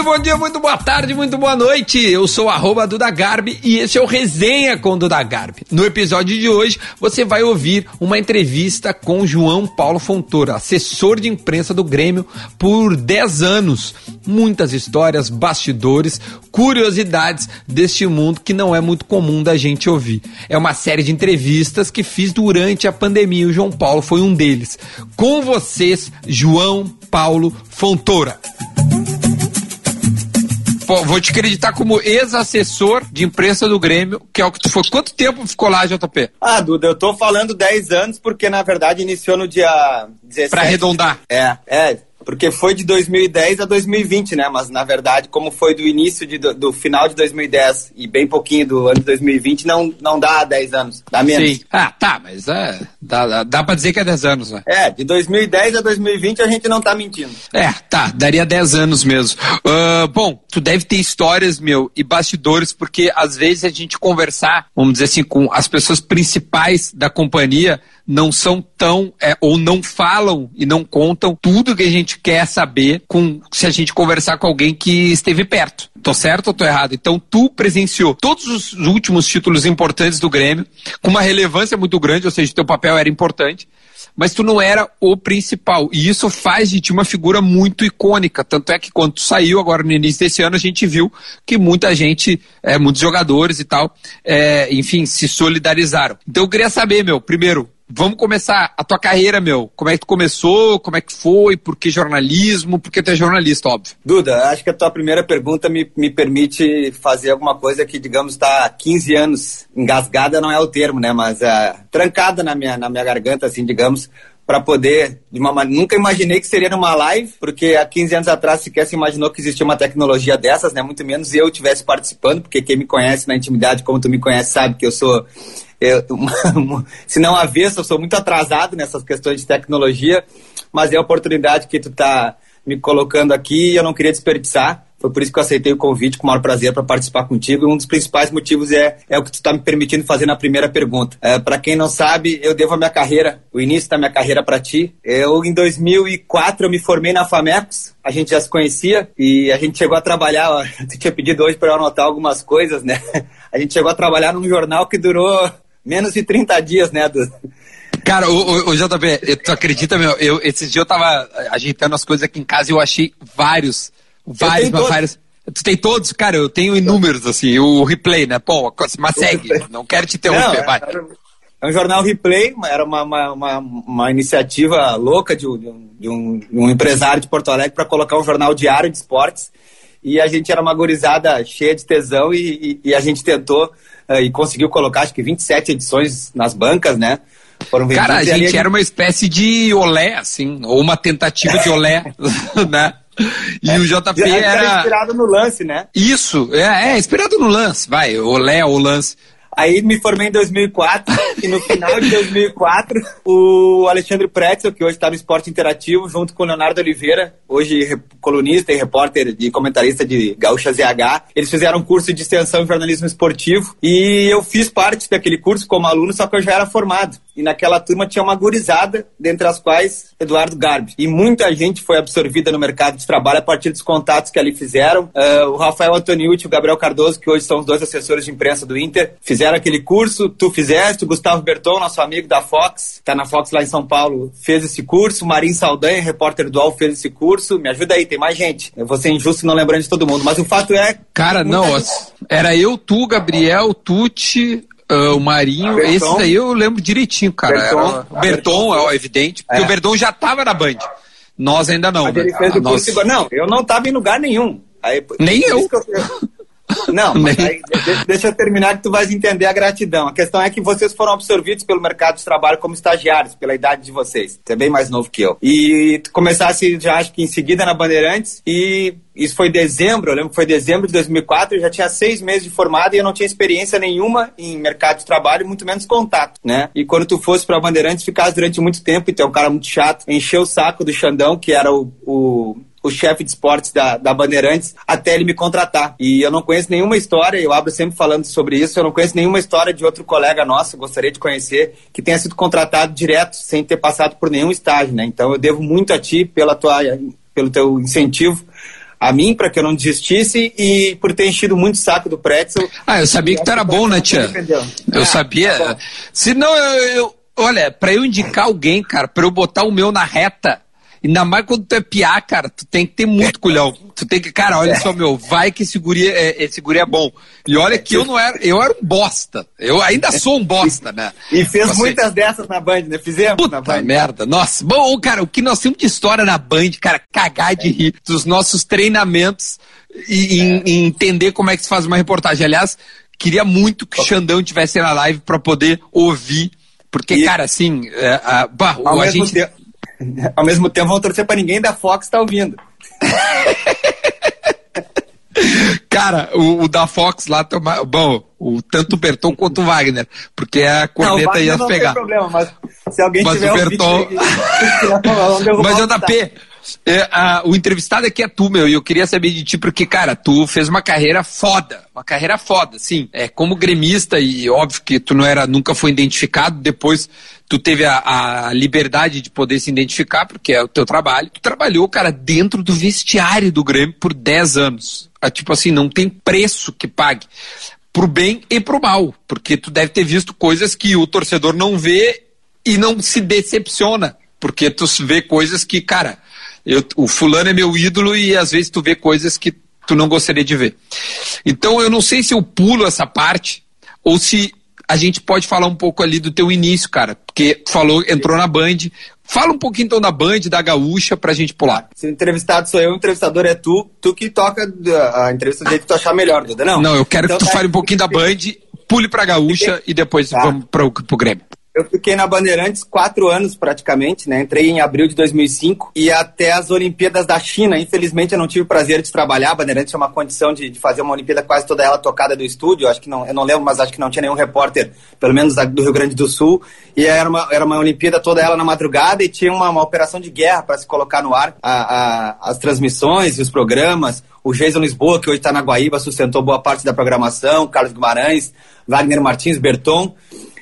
Muito bom dia, muito boa tarde, muito boa noite. Eu sou arroba Duda Garbi e esse é o Resenha com Duda Garbi. No episódio de hoje, você vai ouvir uma entrevista com João Paulo Fontoura, assessor de imprensa do Grêmio por 10 anos. Muitas histórias, bastidores, curiosidades deste mundo que não é muito comum da gente ouvir. É uma série de entrevistas que fiz durante a pandemia. O João Paulo foi um deles. Com vocês, João Paulo Fontoura vou te acreditar como ex-assessor de imprensa do Grêmio, que é o que tu foi. Quanto tempo ficou lá, JP? Ah, Duda, eu tô falando 10 anos porque, na verdade, iniciou no dia 17. Pra arredondar. É, é. Porque foi de 2010 a 2020, né? Mas na verdade, como foi do início de, do, do, final de 2010 e bem pouquinho do ano de 2020, não, não dá 10 anos, dá menos. Sim. Ah, tá, mas é, dá, dá, pra dizer que é 10 anos, né? É, de 2010 a 2020 a gente não tá mentindo. É, tá, daria 10 anos mesmo. Uh, bom, tu deve ter histórias, meu, e bastidores, porque às vezes a gente conversar, vamos dizer assim, com as pessoas principais da companhia não são tão é, ou não falam e não contam tudo que a gente quer saber com se a gente conversar com alguém que esteve perto. Tô certo ou tô errado? Então tu presenciou todos os últimos títulos importantes do Grêmio com uma relevância muito grande, ou seja, teu papel era importante mas tu não era o principal. E isso faz de ti uma figura muito icônica. Tanto é que quando tu saiu, agora no início desse ano, a gente viu que muita gente, é, muitos jogadores e tal, é, enfim, se solidarizaram. Então eu queria saber, meu, primeiro, Vamos começar a tua carreira, meu. Como é que tu começou? Como é que foi? Por que jornalismo? Porque tu é jornalista, óbvio. Duda, acho que a tua primeira pergunta me, me permite fazer alguma coisa que, digamos, está há 15 anos engasgada, não é o termo, né? Mas é, trancada na minha, na minha garganta, assim, digamos, para poder, de uma nunca imaginei que seria numa live, porque há 15 anos atrás sequer se imaginou que existia uma tecnologia dessas, né? Muito menos eu estivesse participando, porque quem me conhece na intimidade, como tu me conhece, sabe que eu sou eu, se não avesso, eu sou muito atrasado nessas questões de tecnologia, mas é a oportunidade que tu está me colocando aqui e eu não queria desperdiçar. Foi por isso que eu aceitei o convite com o maior prazer para participar contigo. E um dos principais motivos é, é o que tu está me permitindo fazer na primeira pergunta. É, para quem não sabe, eu devo a minha carreira, o início da minha carreira para ti. Eu, em 2004, eu me formei na Famecos. A gente já se conhecia e a gente chegou a trabalhar. Ó, tu tinha pedido hoje para eu anotar algumas coisas, né? A gente chegou a trabalhar num jornal que durou menos de 30 dias, né. Cara, o, o, o JB, tu acredita, meu? Eu, esses dias eu tava ajeitando as coisas aqui em casa e eu achei vários, vários, vários. Tu tem todos? Cara, eu tenho inúmeros, assim, o replay, né? Pô, mas segue, não quero te interromper, não, vai. É um jornal replay, era uma, uma, uma, uma iniciativa louca de, de, um, de, um, de um empresário de Porto Alegre para colocar um jornal diário de esportes. E a gente era uma gorizada cheia de tesão e, e, e a gente tentou uh, e conseguiu colocar acho que 27 edições nas bancas, né? Foram Cara, a gente era uma espécie de olé, assim, ou uma tentativa de olé, né? E é, o JP era... era inspirado no lance, né? Isso, é, é inspirado no lance, vai, olé ou lance. Aí me formei em 2004 e no final de 2004 o Alexandre Pretzel, que hoje está no Esporte Interativo, junto com o Leonardo Oliveira, hoje colunista e repórter e comentarista de Gaúcha ZH, eles fizeram um curso de extensão em jornalismo esportivo e eu fiz parte daquele curso como aluno, só que eu já era formado. E naquela turma tinha uma gurizada, dentre as quais Eduardo Garbi. E muita gente foi absorvida no mercado de trabalho a partir dos contatos que ali fizeram. Uh, o Rafael Antoniucci e o Gabriel Cardoso, que hoje são os dois assessores de imprensa do Inter, fizeram aquele curso. Tu fizeste, o Gustavo Berton, nosso amigo da Fox, está na Fox lá em São Paulo, fez esse curso. O Marim Saldanha, repórter do UOL, fez esse curso. Me ajuda aí, tem mais gente. Eu vou ser injusto não lembrando de todo mundo, mas o fato é. Cara, não, gente... era eu, tu, Gabriel, Tuti, Uh, o Marinho, Berton. esse daí eu lembro direitinho, cara. Berton, o Berton, é evidente, porque é. o Berton já tava na Band. Nós ainda não. Mas ele fez o nós... curso... Não, eu não tava em lugar nenhum. Aí, Nem eu. eu... Não, mas aí, deixa eu terminar que tu vais entender a gratidão. A questão é que vocês foram absorvidos pelo mercado de trabalho como estagiários, pela idade de vocês. Você é bem mais novo que eu. E tu começasse já, acho que em seguida na Bandeirantes, e isso foi dezembro, eu lembro que foi dezembro de 2004, eu já tinha seis meses de formado e eu não tinha experiência nenhuma em mercado de trabalho, muito menos contato, né? E quando tu fosse pra Bandeirantes, ficasse durante muito tempo, e é um cara muito chato, encheu o saco do Xandão, que era o, o o chefe de esportes da, da Bandeirantes até ele me contratar. E eu não conheço nenhuma história, eu abro sempre falando sobre isso, eu não conheço nenhuma história de outro colega nosso, gostaria de conhecer, que tenha sido contratado direto, sem ter passado por nenhum estágio, né? Então eu devo muito a ti pela tua, pelo teu incentivo a mim para que eu não desistisse e por ter enchido muito o saco do Pretzel. Ah, eu sabia que tu era bom, né, Tia? Eu é, sabia. Tá Se não, eu, eu olha, para eu indicar alguém, cara, para eu botar o meu na reta, Ainda mais quando tu é piá, cara, tu tem que ter muito culhão. Tu tem que, cara, olha só, meu, vai que esse guri é, esse guri é bom. E olha que eu não era, eu era um bosta. Eu ainda sou um bosta, né? E fez Você... muitas dessas na Band, né? Fizemos Puta na Band. merda. Nossa, bom, cara, o que nós temos de história na Band, cara, cagar de rir dos nossos treinamentos e, é. e entender como é que se faz uma reportagem. Aliás, queria muito que o Xandão tivesse na live para poder ouvir porque, e... cara, assim, é, a, bah, a gente. Tempo, ao mesmo tempo, vão torcer para ninguém da Fox tá ouvindo. Cara, o, o, da Fox lá, toma, bom, o, tanto o Berton quanto o Wagner, porque a corneta não, ia não pegar. Não tem problema, mas se alguém mas tiver o Berton... Um mas JP, é, a, o entrevistado aqui é tu, meu, e eu queria saber de ti, porque, cara, tu fez uma carreira foda, uma carreira foda, sim. É, como gremista, e óbvio que tu não era, nunca foi identificado, depois tu teve a, a liberdade de poder se identificar, porque é o teu trabalho. Tu trabalhou, cara, dentro do vestiário do Grêmio por 10 anos. É, tipo assim, não tem preço que pague. Pro bem e pro mal, porque tu deve ter visto coisas que o torcedor não vê e não se decepciona, porque tu vê coisas que, cara, eu, o fulano é meu ídolo e às vezes tu vê coisas que tu não gostaria de ver. Então eu não sei se eu pulo essa parte ou se a gente pode falar um pouco ali do teu início, cara, porque falou, entrou na Band. Fala um pouquinho então da Band, da Gaúcha, pra gente pular. Se o entrevistado sou eu, o entrevistador é tu, tu que toca a entrevista dele que tu achar melhor, Duda, não? Não, eu quero então, que tu tá... fale um pouquinho da Band, pule pra Gaúcha e depois tá. vamos pro, pro Grêmio. Eu fiquei na Bandeirantes quatro anos praticamente, né? Entrei em abril de 2005 e até as Olimpíadas da China. Infelizmente eu não tive o prazer de trabalhar. A Bandeirantes tinha uma condição de, de, fazer uma Olimpíada quase toda ela tocada do estúdio. Acho que não, eu não lembro, mas acho que não tinha nenhum repórter, pelo menos do Rio Grande do Sul. E era uma, era uma Olimpíada toda ela na madrugada e tinha uma, uma operação de guerra para se colocar no ar a, a, as transmissões e os programas. O Jason Lisboa, que hoje está na Guaíba, sustentou boa parte da programação. Carlos Guimarães, Wagner Martins, Berton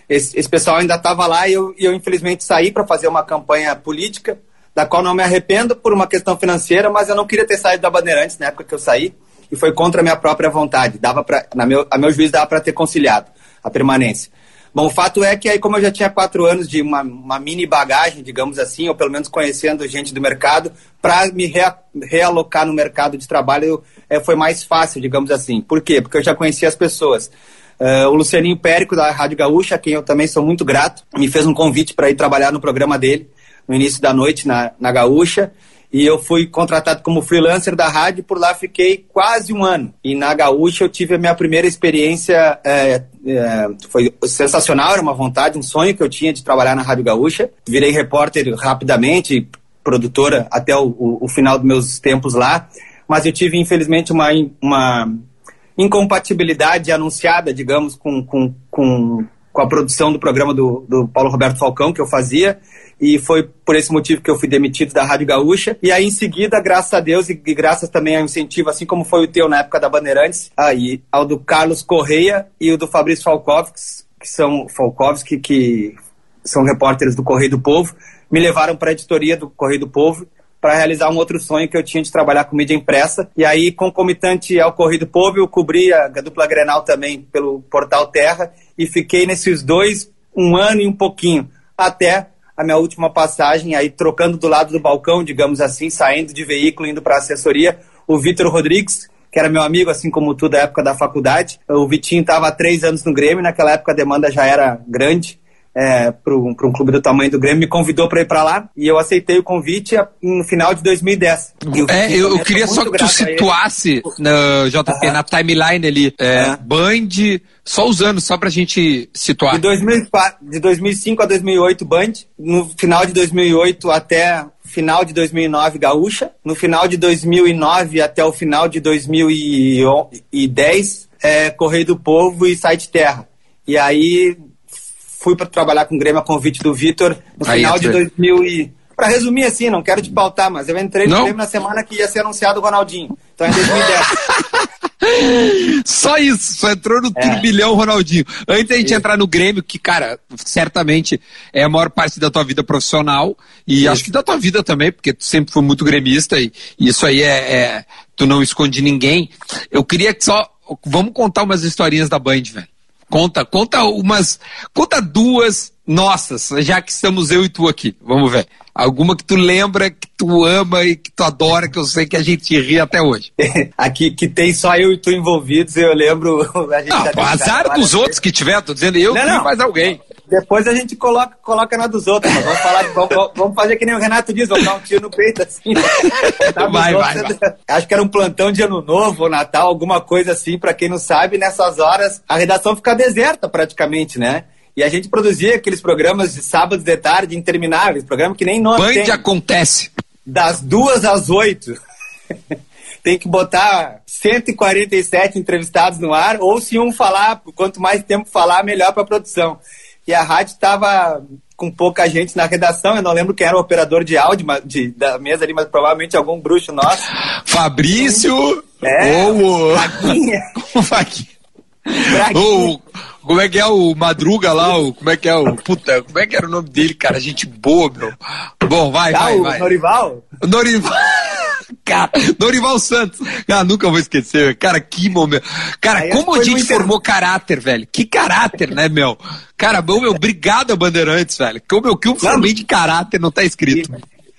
esse, esse pessoal ainda estava lá e eu, eu infelizmente saí para fazer uma campanha política, da qual não me arrependo por uma questão financeira, mas eu não queria ter saído da Bandeirantes na época que eu saí e foi contra a minha própria vontade. Dava para, na meu, a meu juiz dava para ter conciliado a permanência. Bom, o fato é que aí, como eu já tinha quatro anos de uma, uma mini bagagem, digamos assim, ou pelo menos conhecendo gente do mercado, para me rea, realocar no mercado de trabalho é, foi mais fácil, digamos assim. Por quê? Porque eu já conhecia as pessoas. Uh, o Lucianinho Périco, da Rádio Gaúcha, a quem eu também sou muito grato, me fez um convite para ir trabalhar no programa dele, no início da noite, na, na Gaúcha. E eu fui contratado como freelancer da rádio, por lá fiquei quase um ano. E na Gaúcha eu tive a minha primeira experiência, é, é, foi sensacional, era uma vontade, um sonho que eu tinha de trabalhar na Rádio Gaúcha. Virei repórter rapidamente, produtora até o, o, o final dos meus tempos lá. Mas eu tive, infelizmente, uma, uma incompatibilidade anunciada, digamos, com, com, com, com a produção do programa do, do Paulo Roberto Falcão, que eu fazia, e foi por esse motivo que eu fui demitido da Rádio Gaúcha. E aí, em seguida, graças a Deus e, graças também ao incentivo, assim como foi o teu na época da Bandeirantes, aí, ao do Carlos Correia e o do Fabrício Falkovski, que são Falkovski, que são repórteres do Correio do Povo, me levaram para a editoria do Correio do Povo para realizar um outro sonho que eu tinha de trabalhar com mídia impressa. E aí, concomitante ao Corrido Povo, eu cobri a, dupla Grenal também pelo Portal Terra e fiquei nesses dois um ano e um pouquinho, até a minha última passagem, aí trocando do lado do balcão, digamos assim, saindo de veículo, indo para assessoria, o Vitor Rodrigues, que era meu amigo, assim como tu, da época da faculdade. O Vitinho estava há três anos no Grêmio, naquela época a demanda já era grande é, para um clube do tamanho do Grêmio, me convidou para ir para lá e eu aceitei o convite no final de 2010. É, eu, eu queria só que tu situasse no JP, na timeline ali, é, Band, só os anos, só para a gente situar. De, 2004, de 2005 a 2008, Band, no final de 2008 até final de 2009 Gaúcha, no final de 2009 até o final de 2010 é, Correio do Povo e Site Terra. E aí fui para trabalhar com o Grêmio a convite do Vitor no final Aí, de 2000 e... Para resumir assim, não quero te pautar, mas eu entrei no não? Grêmio na semana que ia ser anunciado o Ronaldinho. Então é em 2010. Só isso, só entrou no é. turbilhão Ronaldinho. Antes da gente entrar no Grêmio, que, cara, certamente é a maior parte da tua vida profissional, e isso. acho que da tua vida também, porque tu sempre foi muito gremista, e, e isso aí é, é, Tu não esconde ninguém. Eu queria que só. Vamos contar umas historinhas da Band, velho. Conta, conta umas. Conta duas nossas, já que estamos eu e tu aqui. Vamos ver. Alguma que tu lembra, que tu ama e que tu adora, que eu sei que a gente ri até hoje. Aqui que tem só eu e tu envolvidos, eu lembro. A gente não, azar dos outros que tiver, tô dizendo eu não, não. mais alguém. Depois a gente coloca, coloca na dos outros. Vamos, falar, vamos, vamos, fazer que nem o Renato diz, vamos dar um tiro no peito assim. vai, vai, vai, Acho que era um plantão de ano novo, Natal, alguma coisa assim, para quem não sabe, nessas horas a redação fica deserta praticamente, né? E a gente produzia aqueles programas de sábados de tarde intermináveis, programa que nem nome Band acontece. Das duas às oito. tem que botar 147 entrevistados no ar, ou se um falar, quanto mais tempo falar, melhor para a produção. E a rádio estava com pouca gente na redação, eu não lembro quem era o operador de áudio de, da mesa ali, mas provavelmente algum bruxo nosso. Fabrício! É, ou o... Vaguinha. o Vaguinha. Ou como é que é o Madruga lá? O, como é que é o. Puta, como é que era o nome dele, cara? Gente boa, meu. Bom, vai, tá, vai, o vai. Norival? Norival. Cara, Norival Santos. Ah, nunca vou esquecer. Cara, que momento. Cara, Aí como a gente formou caráter, velho. Que caráter, né, meu? Cara, meu, meu obrigado a Bandeirantes, velho. Como eu que eu formei de caráter não tá escrito.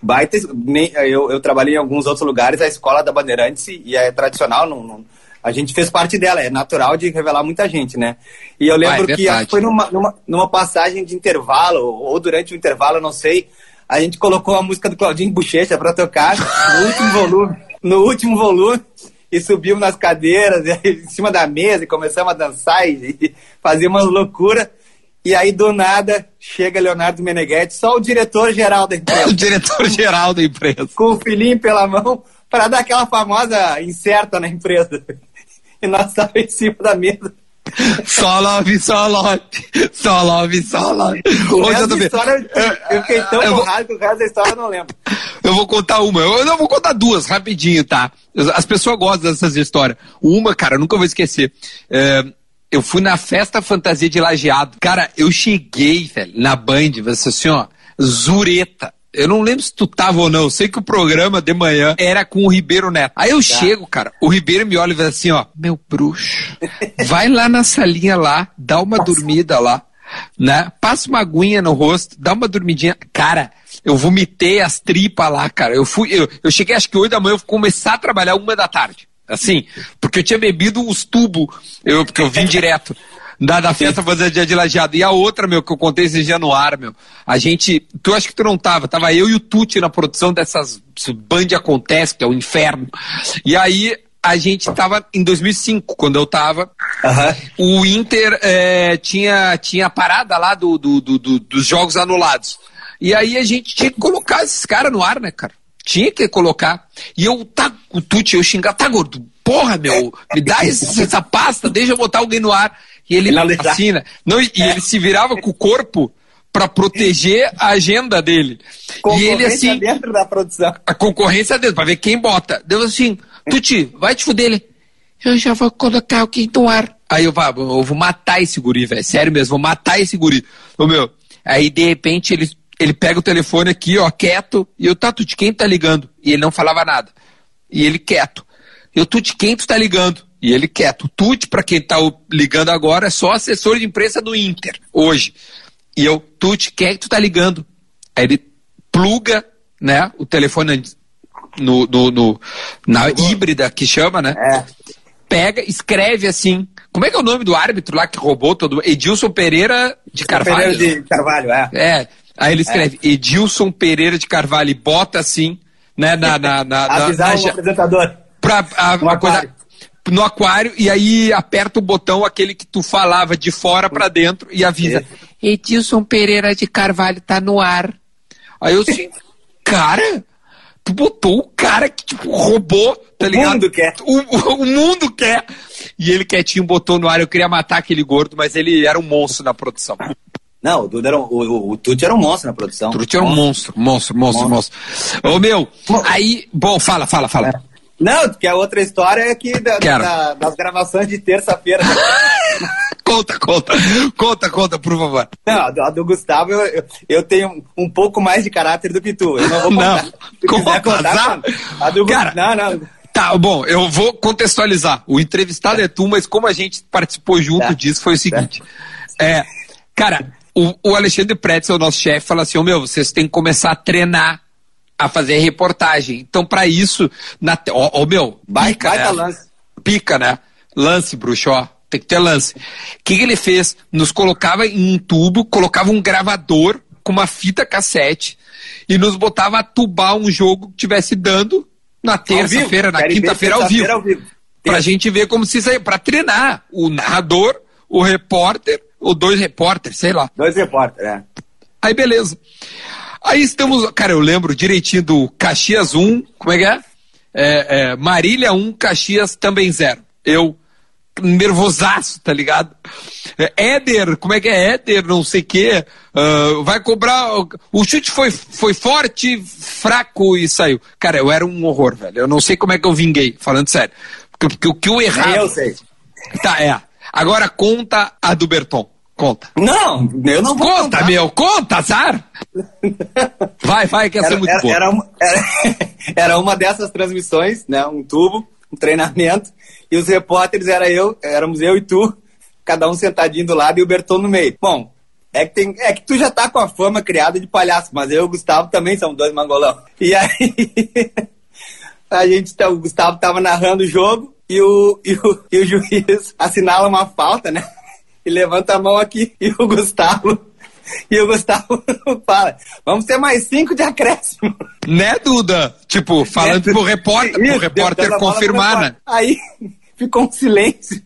Baita, eu, eu trabalhei em alguns outros lugares, a escola da Bandeirantes, e é tradicional, não, não a gente fez parte dela, é natural de revelar muita gente, né? E eu lembro ah, é que foi numa, numa, numa, passagem de intervalo, ou durante o intervalo, não sei, a gente colocou a música do Claudinho Bochecha para tocar no último volume, no último volume, e subimos nas cadeiras, em cima da mesa, e começamos a dançar e, fazer umas loucuras. E aí, do nada, chega Leonardo Meneghetti, só o diretor-geral da empresa. o diretor-geral da empresa. Com o filhinho pela mão, para dar aquela famosa incerta na empresa e nós estávamos em cima da mesa. Só love, só love, só love, só love. Resto da história, eu fiquei tão eu borrado que o resto da história eu não lembro. Eu vou contar uma, eu não vou contar duas, rapidinho, tá? As pessoas gostam dessas histórias. Uma, cara, eu nunca vou esquecer. É, eu fui na festa fantasia de lajeado. Cara, eu cheguei, velho, na Band, assim, ó, zureta. Eu não lembro se tu tava ou não. Eu sei que o programa de manhã era com o Ribeiro Neto. Aí eu tá. chego, cara, o Ribeiro me olha e diz assim, ó, meu bruxo, vai lá na salinha lá, dá uma dormida lá, né? Passa uma aguinha no rosto, dá uma dormidinha. Cara, eu vomitei as tripas lá, cara. Eu fui, eu, eu cheguei acho que oito da manhã, eu fui começar a trabalhar uma da tarde. Assim, porque eu tinha bebido os tubos, eu, porque eu vim direto da, da festa fazer dia de lajeado. E a outra, meu, que eu contei esse dia no ar, meu. A gente. Tu acha que tu não tava? Tava eu e o Tuti na produção dessas Band Acontece, que é o inferno. E aí a gente tava em 2005, quando eu tava. Uhum. O Inter é, tinha, tinha a parada lá do, do, do, do, dos jogos anulados. E aí a gente tinha que colocar esses caras no ar, né, cara? Tinha que colocar. E eu, tá, o Tuti, eu xingar, tá gordo, porra, meu, me dá essa, essa pasta, deixa eu botar alguém no ar. E ele assina. Não, e é. ele se virava com o corpo para proteger a agenda dele. E ele assim. dentro da produção. A concorrência dentro, para ver quem bota. Deu assim, Tuti, vai te fuder ele. Eu já vou colocar alguém no ar. Aí eu, eu vou matar esse guri, velho. Sério mesmo, vou matar esse guri. Ô meu, aí de repente ele, ele pega o telefone aqui, ó, quieto, e eu, tá, Tuti, quem tá ligando? E ele não falava nada. E ele quieto. Eu, Tuti, quem tu tá ligando? E ele quieto. O Tuti, para quem está ligando agora, é só assessor de imprensa do Inter, hoje. E eu, Tuti, quem é que tu tá ligando? Aí ele pluga né, o telefone no, no, no na híbrida que chama, né? É. Pega, escreve assim. Como é que é o nome do árbitro lá que roubou todo? Edilson Pereira de Carvalho. Pereira de Carvalho, é. É. Aí ele escreve é. Edilson Pereira de Carvalho e bota assim, né, na. na, na Avisar na, o apresentador. Pra, a, a coisa, no aquário e aí aperta o botão aquele que tu falava de fora para dentro e avisa. Edilson Pereira de Carvalho tá no ar. Aí eu assim, cara, tu botou o cara que tipo roubou, tá ligado? O mundo quer. O, o, mundo quer. E ele quietinho botou no ar. Eu queria matar aquele gordo, mas ele era um monstro na produção. Não, o, era um, o, o, o Tuti era um monstro na produção. Tuti era um monstro, monstro, monstro, monstro. monstro. Ô meu, aí, bom, fala, fala, fala. É. Não, que a outra história é que da, da, das gravações de terça-feira. conta, conta, conta, conta, por favor. Não, a do, Gustavo eu, eu, tenho um pouco mais de caráter do que tu. Eu não vou contar. Não, conta, contar, a do Cara, não, não. Tá, bom, eu vou contextualizar. O entrevistado é, é tu, mas como a gente participou junto tá. disso, foi o seguinte. Tá. É, cara, o, o Alexandre Pretzel, o nosso chefe, fala assim: oh, meu, vocês têm que começar a treinar a fazer reportagem. Então, para isso, na ó, ó, meu, pica, né? lance. Pica, né? Lance, bruxo, ó. Tem que ter lance. O que, que ele fez? Nos colocava em um tubo, colocava um gravador com uma fita cassete e nos botava a tubar um jogo que estivesse dando na terça-feira, na quinta-feira ao vivo. Ao vivo. Pra gente ver como se sair, pra treinar o narrador, o repórter, ou dois repórteres, sei lá. Dois repórteres, é. Aí beleza. Aí estamos, cara, eu lembro direitinho do Caxias 1, como é que é? é, é Marília 1, Caxias também 0. Eu, nervosaço, tá ligado? É, Éder, como é que é Éder, não sei o quê, uh, vai cobrar, o chute foi, foi forte, fraco e saiu. Cara, eu era um horror, velho, eu não sei como é que eu vinguei, falando sério. Porque o que eu errava... Eu sei. Tá, é. Agora conta a do Berton. Conta. Não, eu não vou Conta, contar. meu, conta, azar! vai, vai, que ia ser muito era, bom. Era uma, era, era uma dessas transmissões, né? Um tubo, um treinamento, e os repórteres era eu, éramos eu e tu, cada um sentadinho do lado e o Berton no meio. Bom, é que, tem, é que tu já tá com a fama criada de palhaço, mas eu e o Gustavo também são dois mangolão. E aí, a gente, tá, o Gustavo tava narrando o jogo e o, e o, e o juiz assinala uma falta, né? E levanta a mão aqui. E o Gustavo. E o Gustavo fala: vamos ter mais cinco de acréscimo. Né, Duda? Tipo, falando é, pro repórter, isso, pro repórter confirmar, né? Aí ficou um silêncio.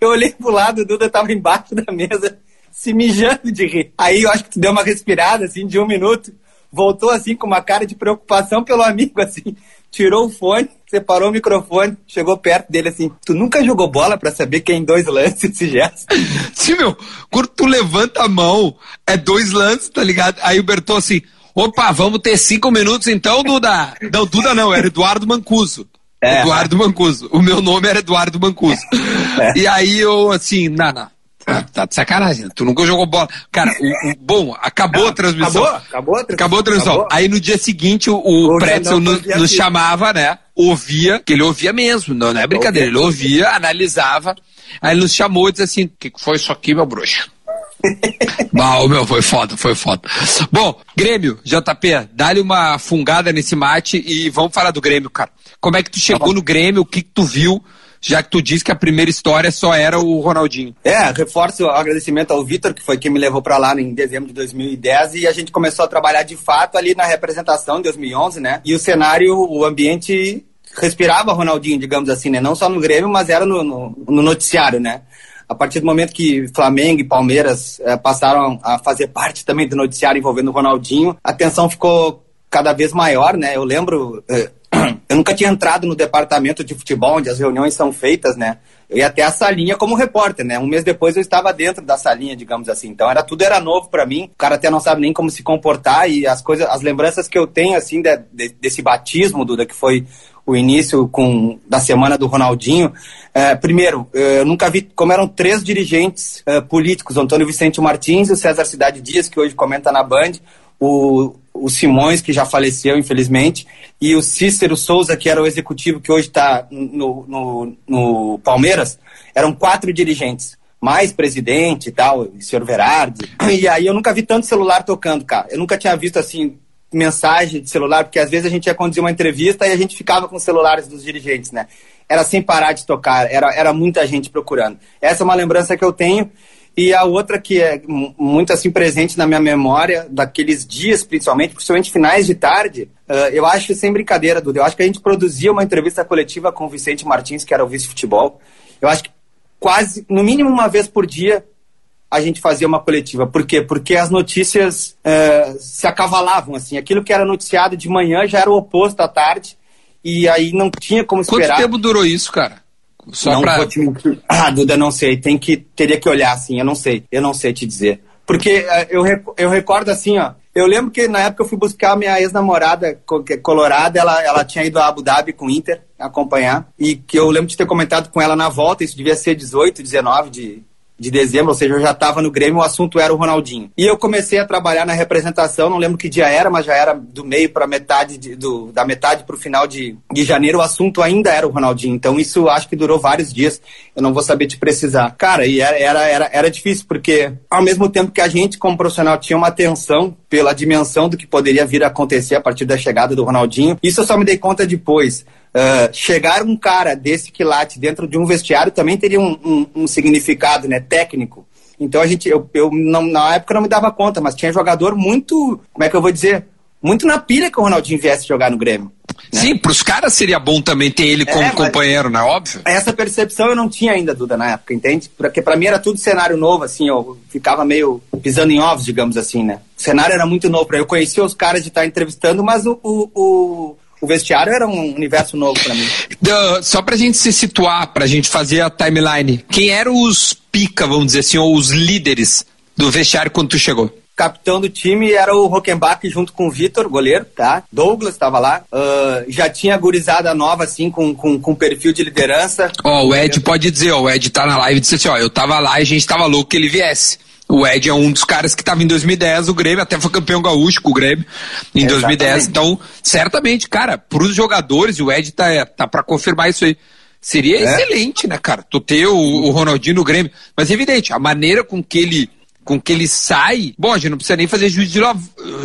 Eu olhei pro lado, o Duda tava embaixo da mesa, se mijando de rir. Aí eu acho que tu deu uma respirada, assim, de um minuto. Voltou, assim, com uma cara de preocupação pelo amigo, assim tirou o fone, separou o microfone, chegou perto dele assim: Tu nunca jogou bola para saber que é dois lances esse gesto? Sim, meu, quando tu levanta a mão, é dois lances, tá ligado? Aí o Berton assim: opa, vamos ter cinco minutos então, Duda? Não, Duda não, era Eduardo Mancuso. É. Eduardo Mancuso. O meu nome era Eduardo Mancuso. É. E aí eu assim, não, não. Ah, tá de sacanagem. Tu nunca jogou bola. Cara, o, o bom, acabou a transmissão. Acabou, acabou a transmissão. Acabou a transmissão. Acabou. Aí no dia seguinte o, o Pretzel no, nos chamava, né? Ouvia, que ele ouvia mesmo, não, não é brincadeira. Ele ouvia, analisava. Aí ele nos chamou e disse assim: O que foi isso aqui, meu bruxo? Mal, meu, foi foda, foi foda. Bom, Grêmio, JP, dá-lhe uma fungada nesse mate e vamos falar do Grêmio, cara. Como é que tu chegou tá no Grêmio? O que, que tu viu? Já que tu disse que a primeira história só era o Ronaldinho. É, reforço o agradecimento ao Vitor, que foi quem me levou para lá em dezembro de 2010, e a gente começou a trabalhar de fato ali na representação em 2011, né? E o cenário, o ambiente respirava Ronaldinho, digamos assim, né? Não só no Grêmio, mas era no, no, no noticiário, né? A partir do momento que Flamengo e Palmeiras é, passaram a fazer parte também do noticiário envolvendo o Ronaldinho, a tensão ficou cada vez maior, né? Eu lembro, é, eu nunca tinha entrado no departamento de futebol, onde as reuniões são feitas, né? Eu ia até a salinha como repórter, né? Um mês depois eu estava dentro da salinha, digamos assim. Então era tudo era novo para mim. O cara até não sabe nem como se comportar e as coisas, as lembranças que eu tenho assim de, de, desse batismo, Duda, que foi o início com da semana do Ronaldinho. É, primeiro, é, eu nunca vi como eram três dirigentes é, políticos, Antônio Vicente Martins o César Cidade Dias, que hoje comenta na Band, o, o Simões, que já faleceu, infelizmente, e o Cícero Souza, que era o executivo que hoje está no, no, no, Palmeiras, eram quatro dirigentes, mais presidente e tal, o senhor Verardi. E aí eu nunca vi tanto celular tocando, cara. Eu nunca tinha visto assim mensagem de celular, porque às vezes a gente ia conduzir uma entrevista e a gente ficava com os celulares dos dirigentes, né? Era sem parar de tocar, era, era muita gente procurando. Essa é uma lembrança que eu tenho. E a outra que é muito assim presente na minha memória, daqueles dias principalmente, principalmente finais de tarde, uh, eu acho sem brincadeira, Duda, eu acho que a gente produzia uma entrevista coletiva com o Vicente Martins, que era o vice-futebol. Eu acho que quase, no mínimo uma vez por dia, a gente fazia uma coletiva. Por quê? Porque as notícias uh, se acavalavam, assim. Aquilo que era noticiado de manhã já era o oposto à tarde, e aí não tinha como esperar. Quanto tempo durou isso, cara? Só não pra... vou te mentir. Ah, Duda, não sei. Tem que, teria que olhar assim, eu não sei. Eu não sei te dizer. Porque uh, eu, eu recordo assim, ó. Eu lembro que na época eu fui buscar a minha ex-namorada colorada, ela, ela tinha ido a Abu Dhabi com o Inter, acompanhar. E que eu lembro de ter comentado com ela na volta, isso devia ser 18, 19 de, de dezembro, ou seja, eu já estava no Grêmio, o assunto era o Ronaldinho. E eu comecei a trabalhar na representação, não lembro que dia era, mas já era do meio para metade, de, do, da metade para o final de, de janeiro, o assunto ainda era o Ronaldinho. Então isso acho que durou vários dias, eu não vou saber te precisar. Cara, e era, era, era, era difícil, porque ao mesmo tempo que a gente, como profissional, tinha uma atenção pela dimensão do que poderia vir a acontecer a partir da chegada do Ronaldinho, isso eu só me dei conta depois. Uh, chegar um cara desse quilate dentro de um vestiário também teria um, um, um significado né, técnico. Então a gente, eu, eu não, na época não me dava conta, mas tinha jogador muito, como é que eu vou dizer, muito na pilha que o Ronaldinho viesse jogar no Grêmio. Né? Sim, para os caras seria bom também ter ele como é, companheiro, não é óbvio? Essa percepção eu não tinha ainda, Duda, na época, entende? Porque para mim era tudo cenário novo, assim, eu ficava meio pisando em ovos, digamos assim, né? O cenário era muito novo para eu conhecia os caras de estar entrevistando, mas o, o, o o vestiário era um universo novo para mim. Uh, só pra gente se situar, pra gente fazer a timeline, quem eram os pica, vamos dizer assim, ou os líderes do vestiário quando tu chegou? capitão do time era o Rockenbach junto com o Vitor, goleiro, tá? Douglas estava lá. Uh, já tinha gurizada nova, assim, com, com, com perfil de liderança. Ó, oh, o Ed pode dizer, ó, o Ed tá na live e disse assim, ó, eu tava lá e a gente tava louco que ele viesse. O Ed é um dos caras que estava em 2010, o Grêmio até foi campeão gaúcho com o Grêmio em 2010. Então, certamente, cara, para os jogadores, o Ed tá, tá para confirmar isso aí. Seria é. excelente, né, cara? Tu ter o, o Ronaldinho no Grêmio. Mas evidente, a maneira com que ele com que ele sai. Bom, a gente não precisa nem fazer juiz de,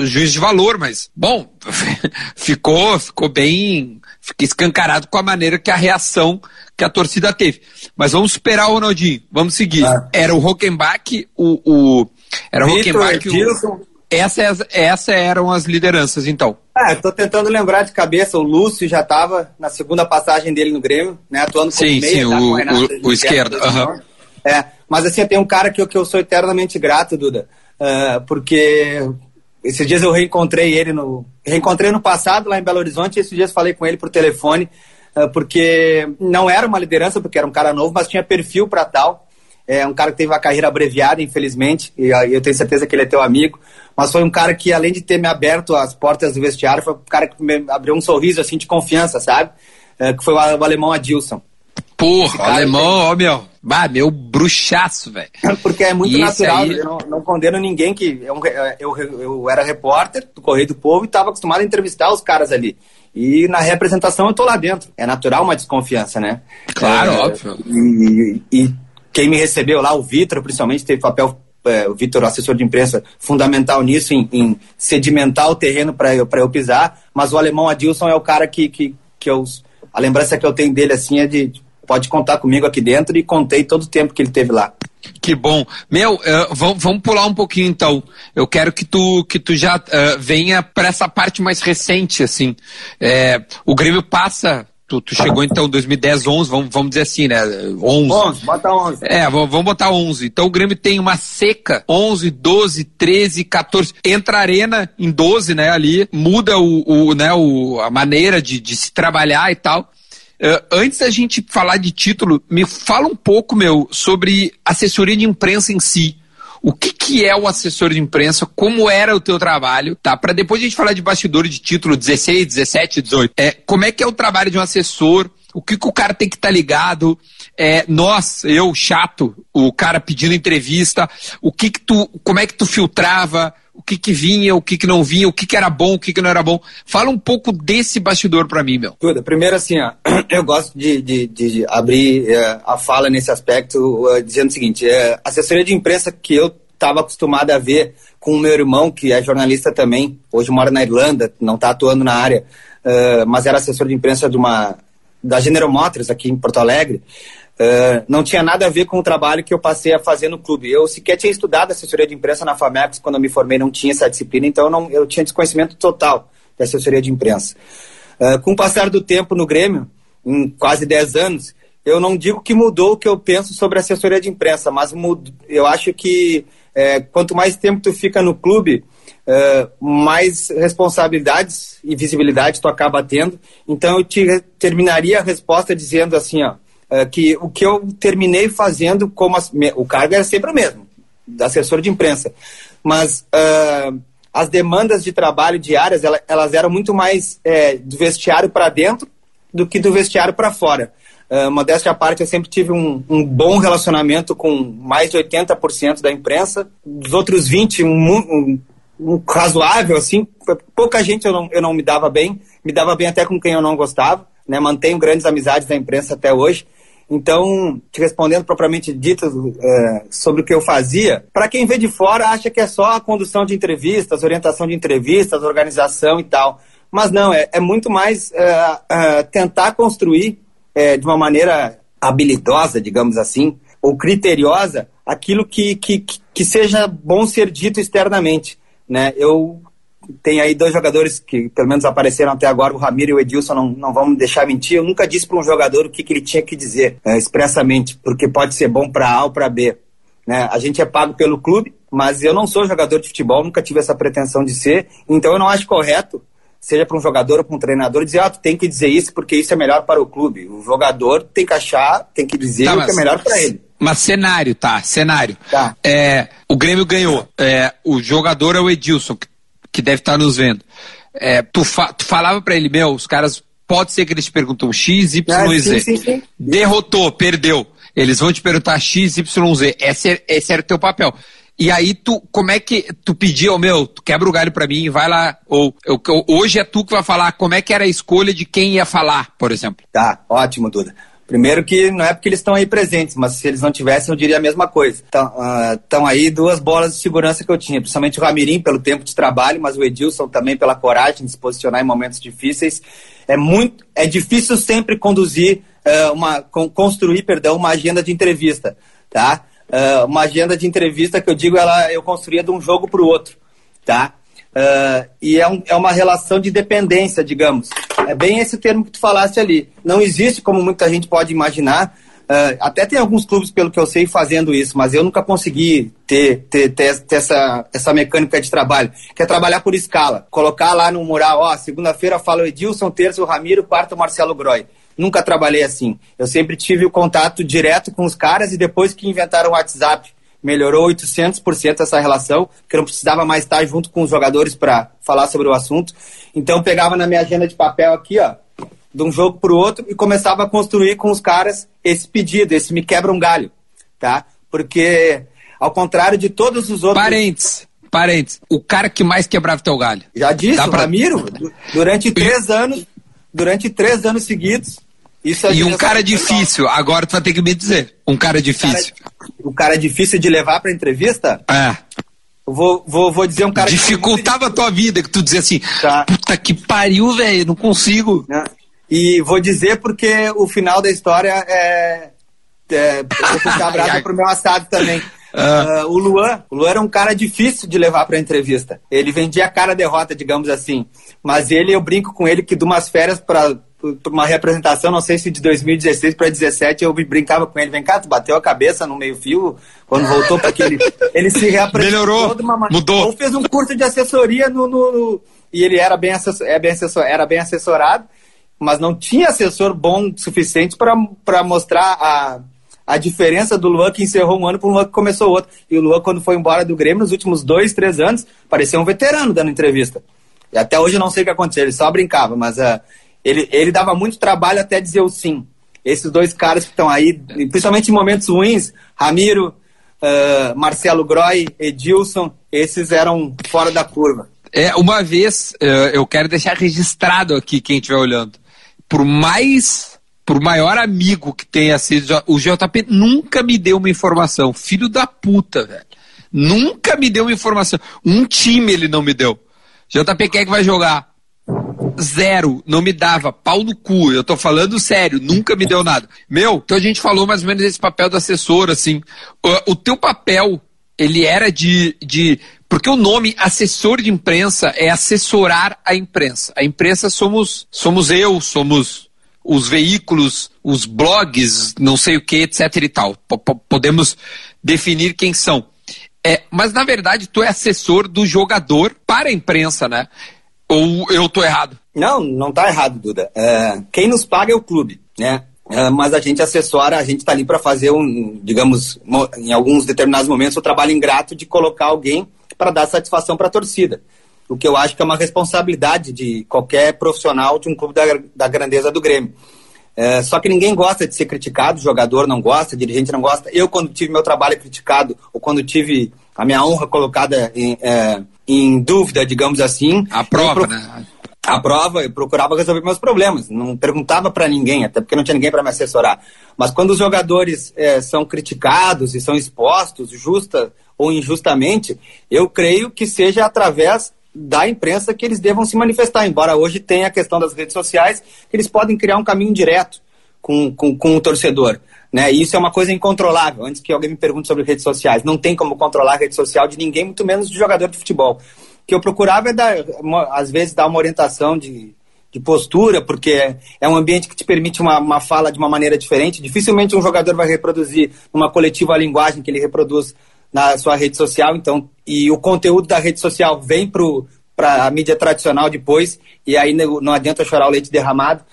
juiz de valor, mas, bom, ficou, ficou bem. Fiquei escancarado com a maneira que a reação que a torcida teve. Mas vamos esperar o Ronaldinho. Vamos seguir. Ah. Era o Rockenbach, o. o era o Rockenbach. O, essa, essa eram as lideranças, então. Ah, eu tô tentando lembrar de cabeça. O Lúcio já estava na segunda passagem dele no Grêmio, né? Atuando como sim, meia, sim, tá, o, Renato, o, o esquerdo. Uhum. É, mas assim, tem um cara que, que eu sou eternamente grato, Duda, uh, porque esses dias eu reencontrei ele no. Reencontrei no passado lá em Belo Horizonte, e esses dias falei com ele por telefone. Ah, porque não era uma liderança, porque era um cara novo, mas tinha perfil para tal. É um cara que teve uma carreira abreviada, infelizmente, e eu tenho certeza que ele é teu amigo. Mas foi um cara que, além de ter me aberto as portas do vestiário, foi um cara que me abriu um sorriso assim de confiança, sabe? É, que foi o alemão Adilson. Porra, alemão, ó, meu. Meu bruxaço, velho. Porque é muito natural, aí... eu não, não, condeno ninguém que. Eu, eu, eu, era repórter do Correio do Povo e estava acostumado a entrevistar os caras ali. E na representação eu tô lá dentro. É natural uma desconfiança, né? Claro, é, óbvio. E, e, quem me recebeu lá, o Vitor, principalmente, teve papel, é, o Vitor, assessor de imprensa, fundamental nisso, em, em sedimentar o terreno para eu, eu pisar. Mas o alemão Adilson é o cara que, que, que eu. A lembrança que eu tenho dele, assim, é de. Pode contar comigo aqui dentro e contei todo o tempo que ele teve lá. Que bom. Meu, uh, vamos, vamos pular um pouquinho então. Eu quero que tu, que tu já uh, venha para essa parte mais recente, assim. É, o Grêmio passa Tu, tu, chegou então em 2010, 11, vamos, vamos dizer assim, né? 11. 11, bota 11. É, vamos botar 11. Então o Grêmio tem uma seca, 11, 12, 13, 14. Entra a arena em 12, né, ali, muda o, o, né, o, a maneira de, de se trabalhar e tal. Uh, antes da gente falar de título, me fala um pouco, meu, sobre assessoria de imprensa em si. O que, que é o assessor de imprensa? Como era o teu trabalho? Tá? Para depois a gente falar de bastidor de título 16, 17, 18. É, como é que é o trabalho de um assessor? O que, que o cara tem que estar tá ligado? É, nós, eu, chato, o cara pedindo entrevista, o que que tu, como é que tu filtrava? O que que vinha, o que que não vinha, o que que era bom, o que que não era bom. Fala um pouco desse bastidor para mim, meu. Tudo. Primeiro, assim, ó, eu gosto de, de, de abrir é, a fala nesse aspecto uh, dizendo o seguinte: é, assessoria de imprensa que eu estava acostumado a ver com o meu irmão, que é jornalista também, hoje mora na Irlanda, não está atuando na área, uh, mas era assessor de imprensa de uma da General Motors aqui em Porto Alegre. Uh, não tinha nada a ver com o trabalho que eu passei a fazer no clube. Eu sequer tinha estudado assessoria de imprensa na FAMEX, quando eu me formei não tinha essa disciplina, então eu, não, eu tinha desconhecimento total de assessoria de imprensa. Uh, com o passar do tempo no Grêmio, em quase 10 anos, eu não digo que mudou o que eu penso sobre assessoria de imprensa, mas mud... eu acho que é, quanto mais tempo tu fica no clube, é, mais responsabilidades e visibilidade tu acaba tendo. Então eu te terminaria a resposta dizendo assim, ó, que o que eu terminei fazendo como as, o cargo era sempre o mesmo, da assessor de imprensa, mas uh, as demandas de trabalho diárias elas, elas eram muito mais é, do vestiário para dentro do que do vestiário para fora. Uh, modéstia à parte, eu sempre tive um, um, bom relacionamento com mais de 80% da imprensa. Dos outros 20, um, um, um, razoável, assim. Pouca gente eu não, eu não me dava bem. Me dava bem até com quem eu não gostava. Né? Mantenho grandes amizades da imprensa até hoje. Então, te respondendo propriamente dito é, sobre o que eu fazia, para quem vê de fora acha que é só a condução de entrevistas, orientação de entrevistas, organização e tal. Mas não, é, é muito mais é, é, tentar construir é, de uma maneira habilidosa, digamos assim, ou criteriosa, aquilo que, que, que seja bom ser dito externamente. Né? Eu tem aí dois jogadores que pelo menos apareceram até agora, o Ramiro e o Edilson, não, não vão me deixar mentir. Eu nunca disse para um jogador o que, que ele tinha que dizer é, expressamente, porque pode ser bom para A ou para B. Né? A gente é pago pelo clube, mas eu não sou jogador de futebol, nunca tive essa pretensão de ser, então eu não acho correto, seja para um jogador ou para um treinador, dizer, ah, tu tem que dizer isso porque isso é melhor para o clube. O jogador tem que achar, tem que dizer tá, o que é melhor para ele. Mas cenário, tá? Cenário. Tá. É, o Grêmio ganhou. É, o jogador é o Edilson, que que deve estar nos vendo, é, tu, fa tu, falava para ele, meu, os caras, pode ser que eles te perguntam X, Y, ah, Z. Sim, sim, sim. Derrotou, perdeu. Eles vão te perguntar X, Y, Z. Esse, é, esse era o teu papel. E aí tu, como é que tu pediu, meu, tu quebra o galho para mim, vai lá, ou eu, hoje é tu que vai falar como é que era a escolha de quem ia falar, por exemplo. Tá, ótimo, Duda. Primeiro que não é porque eles estão aí presentes, mas se eles não tivessem, eu diria a mesma coisa. Estão uh, aí duas bolas de segurança que eu tinha, principalmente o Ramirim pelo tempo de trabalho, mas o Edilson também pela coragem de se posicionar em momentos difíceis. É muito, é difícil sempre conduzir uh, uma, construir, perdão, uma agenda de entrevista, tá? Uh, uma agenda de entrevista que eu digo, ela eu construía de um jogo para o outro, tá? Uh, e é, um, é, uma relação de dependência, digamos. É bem esse termo que tu falaste ali. Não existe, como muita gente pode imaginar, uh, até tem alguns clubes, pelo que eu sei, fazendo isso, mas eu nunca consegui ter, ter, ter, ter essa, essa mecânica de trabalho, que é trabalhar por escala. Colocar lá no mural, ó, segunda-feira fala o Edilson, terça o Ramiro, quarta o Marcelo Groy. Nunca trabalhei assim. Eu sempre tive o contato direto com os caras e depois que inventaram o WhatsApp melhorou 800% essa relação, que eu não precisava mais estar junto com os jogadores para falar sobre o assunto. Então pegava na minha agenda de papel aqui, ó, de um jogo para o outro e começava a construir com os caras esse pedido, esse me quebra um galho, tá? Porque ao contrário de todos os outros. Parentes. Parentes. O cara que mais quebrava teu galho. Já disse, Dá pra... Ramiro, durante três anos, durante três anos seguidos, isso e um cara difícil, agora tu vai ter que me dizer. Um cara difícil. Cara, cara difícil de levar pra entrevista? É. Vou, vou, vou dizer um cara. Dificultava a tua vida, que tu dizia assim, tá. puta que pariu, velho, não consigo. Não. E vou dizer porque o final da história é. é vou puxar a brasa pro meu assado também. Uh, o Luan, o Luan era um cara difícil de levar para entrevista. Ele vendia a cara derrota, digamos assim. Mas ele, eu brinco com ele que de umas férias para uma representação, não sei se de 2016 para 2017, eu brincava com ele, vem cá, tu bateu a cabeça no meio fio, quando voltou para aquele... ele se reapresentou Melhorou, de uma maneira... mudou. Ou fez um curso de assessoria no... no, no e ele era bem, assessor, é bem assessor, era bem assessorado, mas não tinha assessor bom suficiente para mostrar a, a diferença do Luan que encerrou um ano para o Luan que começou outro. E o Luan, quando foi embora do Grêmio, nos últimos dois, três anos, parecia um veterano dando entrevista. E até hoje eu não sei o que aconteceu, ele só brincava, mas uh, ele, ele dava muito trabalho até dizer o sim. Esses dois caras que estão aí, principalmente em momentos ruins, Ramiro, uh, Marcelo Groy, Edilson, esses eram fora da curva. É, uma vez, uh, eu quero deixar registrado aqui quem estiver olhando. Por mais, por maior amigo que tenha sido, o JP nunca me deu uma informação. Filho da puta, velho. Nunca me deu uma informação. Um time ele não me deu. JP, quem é que vai jogar? Zero, não me dava, pau no cu, eu tô falando sério, nunca me deu nada. Meu, então a gente falou mais ou menos desse papel do assessor, assim. O, o teu papel, ele era de, de. Porque o nome assessor de imprensa é assessorar a imprensa. A imprensa somos, somos eu, somos os veículos, os blogs, não sei o que, etc e tal. P podemos definir quem são. É, mas na verdade tu é assessor do jogador para a imprensa, né? Ou eu tô errado? Não, não tá errado, Duda. É, quem nos paga é o clube, né? É, mas a gente assessora, a gente está ali para fazer um, digamos, em alguns determinados momentos, o trabalho ingrato de colocar alguém para dar satisfação para a torcida. O que eu acho que é uma responsabilidade de qualquer profissional de um clube da, da grandeza do Grêmio. É, só que ninguém gosta de ser criticado, jogador não gosta, dirigente não gosta. Eu, quando tive meu trabalho criticado, ou quando tive a minha honra colocada em, é, em dúvida, digamos assim. A prova, pro... né? A prova, eu procurava resolver meus problemas. Não perguntava para ninguém, até porque não tinha ninguém para me assessorar. Mas quando os jogadores é, são criticados e são expostos, justa ou injustamente, eu creio que seja através da imprensa que eles devam se manifestar, embora hoje tenha a questão das redes sociais, que eles podem criar um caminho direto com, com, com o torcedor. Né? Isso é uma coisa incontrolável. Antes que alguém me pergunte sobre redes sociais, não tem como controlar a rede social de ninguém, muito menos de jogador de futebol. O que eu procurava é, dar, às vezes, dar uma orientação de, de postura, porque é um ambiente que te permite uma, uma fala de uma maneira diferente. Dificilmente um jogador vai reproduzir uma coletiva a linguagem que ele reproduz na sua rede social, então, e o conteúdo da rede social vem para a mídia tradicional depois, e aí não adianta chorar o leite derramado.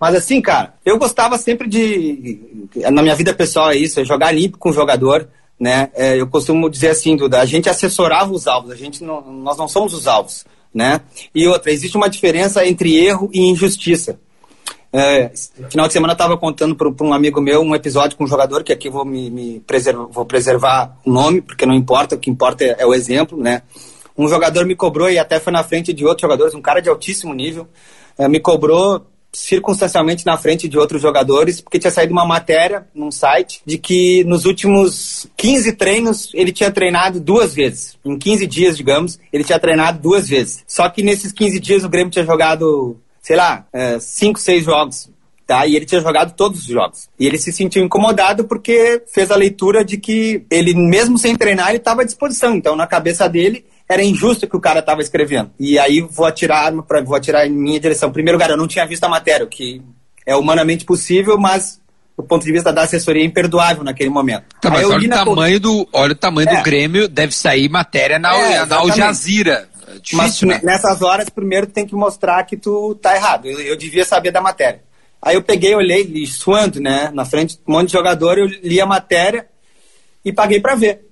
Mas assim, cara, eu gostava sempre de. Na minha vida pessoal é isso, é jogar limpo com o jogador. Né? É, eu costumo dizer assim, Duda, a gente assessorava os alvos, a gente não, nós não somos os alvos. Né? E outra, existe uma diferença entre erro e injustiça. É, final de semana eu estava contando para um amigo meu um episódio com um jogador, que aqui vou me, me preservar, vou preservar o nome, porque não importa, o que importa é, é, o exemplo, né? Um jogador me cobrou e até foi na frente de outros jogadores, um cara de altíssimo nível, é, me cobrou circunstancialmente na frente de outros jogadores, porque tinha saído uma matéria num site de que nos últimos 15 treinos ele tinha treinado duas vezes. Em 15 dias, digamos, ele tinha treinado duas vezes. Só que nesses 15 dias o Grêmio tinha jogado sei lá, é, cinco, seis jogos. Tá? E ele tinha jogado todos os jogos. E ele se sentiu incomodado porque fez a leitura de que ele, mesmo sem treinar, ele estava à disposição. Então, na cabeça dele, era injusto que o cara estava escrevendo. E aí vou atirar, pra, vou atirar em minha direção. Primeiro, cara, eu não tinha visto a matéria, o que é humanamente possível, mas do ponto de vista da assessoria, imperdoável naquele momento. Tá, olha o, tamanho do, olha o tamanho é. do Grêmio, deve sair matéria na, é, na Al Jazeera. É difícil, Mas né? nessas horas, primeiro tem que mostrar que tu tá errado. Eu, eu devia saber da matéria. Aí eu peguei, olhei, li, suando, né? Na frente um monte de jogador, eu li a matéria e paguei para ver.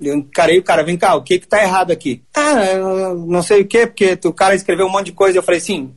Eu encarei o cara, vem cá, o que que tá errado aqui? Ah, não sei o que, porque o cara escreveu um monte de coisa. Eu falei assim,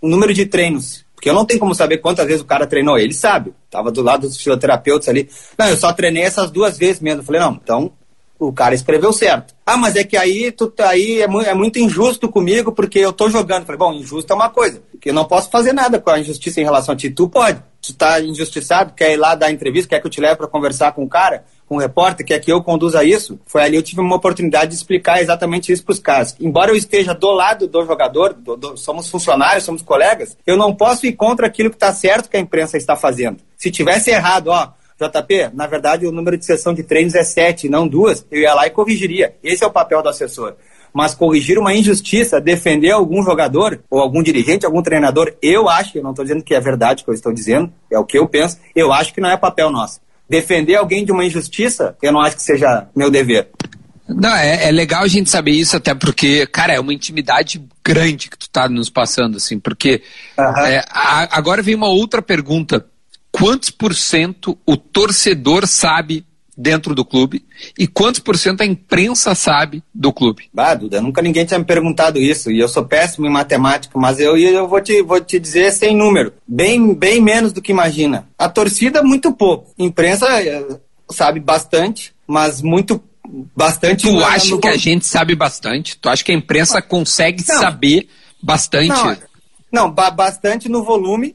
o número de treinos. Porque eu não tenho como saber quantas vezes o cara treinou. Ele sabe. Tava do lado dos fisioterapeutas ali. Não, eu só treinei essas duas vezes mesmo. Eu falei, não, então o cara escreveu certo. Ah, mas é que aí tu tá aí é, mu é muito injusto comigo porque eu tô jogando. Falei, bom, injusto é uma coisa, porque eu não posso fazer nada com a injustiça em relação a ti. Tu pode. Tu tá injustiçado, quer ir lá dar entrevista, quer que eu te leve para conversar com o cara, com o repórter, quer que eu conduza isso. Foi ali eu tive uma oportunidade de explicar exatamente isso para os caras. Embora eu esteja do lado do jogador, do, do, somos funcionários, somos colegas, eu não posso ir contra aquilo que está certo que a imprensa está fazendo. Se tivesse errado, ó, JP, na verdade o número de sessão de treinos é sete, não duas, eu ia lá e corrigiria. Esse é o papel do assessor. Mas corrigir uma injustiça, defender algum jogador, ou algum dirigente, algum treinador, eu acho, eu não estou dizendo que é verdade o que eu estou dizendo, é o que eu penso, eu acho que não é papel nosso. Defender alguém de uma injustiça, eu não acho que seja meu dever. Não, é, é, legal a gente saber isso, até porque, cara, é uma intimidade grande que tu tá nos passando, assim, porque uhum. é, a, agora vem uma outra pergunta quantos por cento o torcedor sabe dentro do clube e quantos por cento a imprensa sabe do clube? Bah, Duda, nunca ninguém tinha me perguntado isso e eu sou péssimo em matemática, mas eu, eu vou, te, vou te dizer sem número, bem, bem menos do que imagina. A torcida, muito pouco. Imprensa eh, sabe bastante, mas muito bastante. Tu acha que a gente sabe bastante? Tu acha que a imprensa consegue não. saber bastante? Não, não ba bastante no volume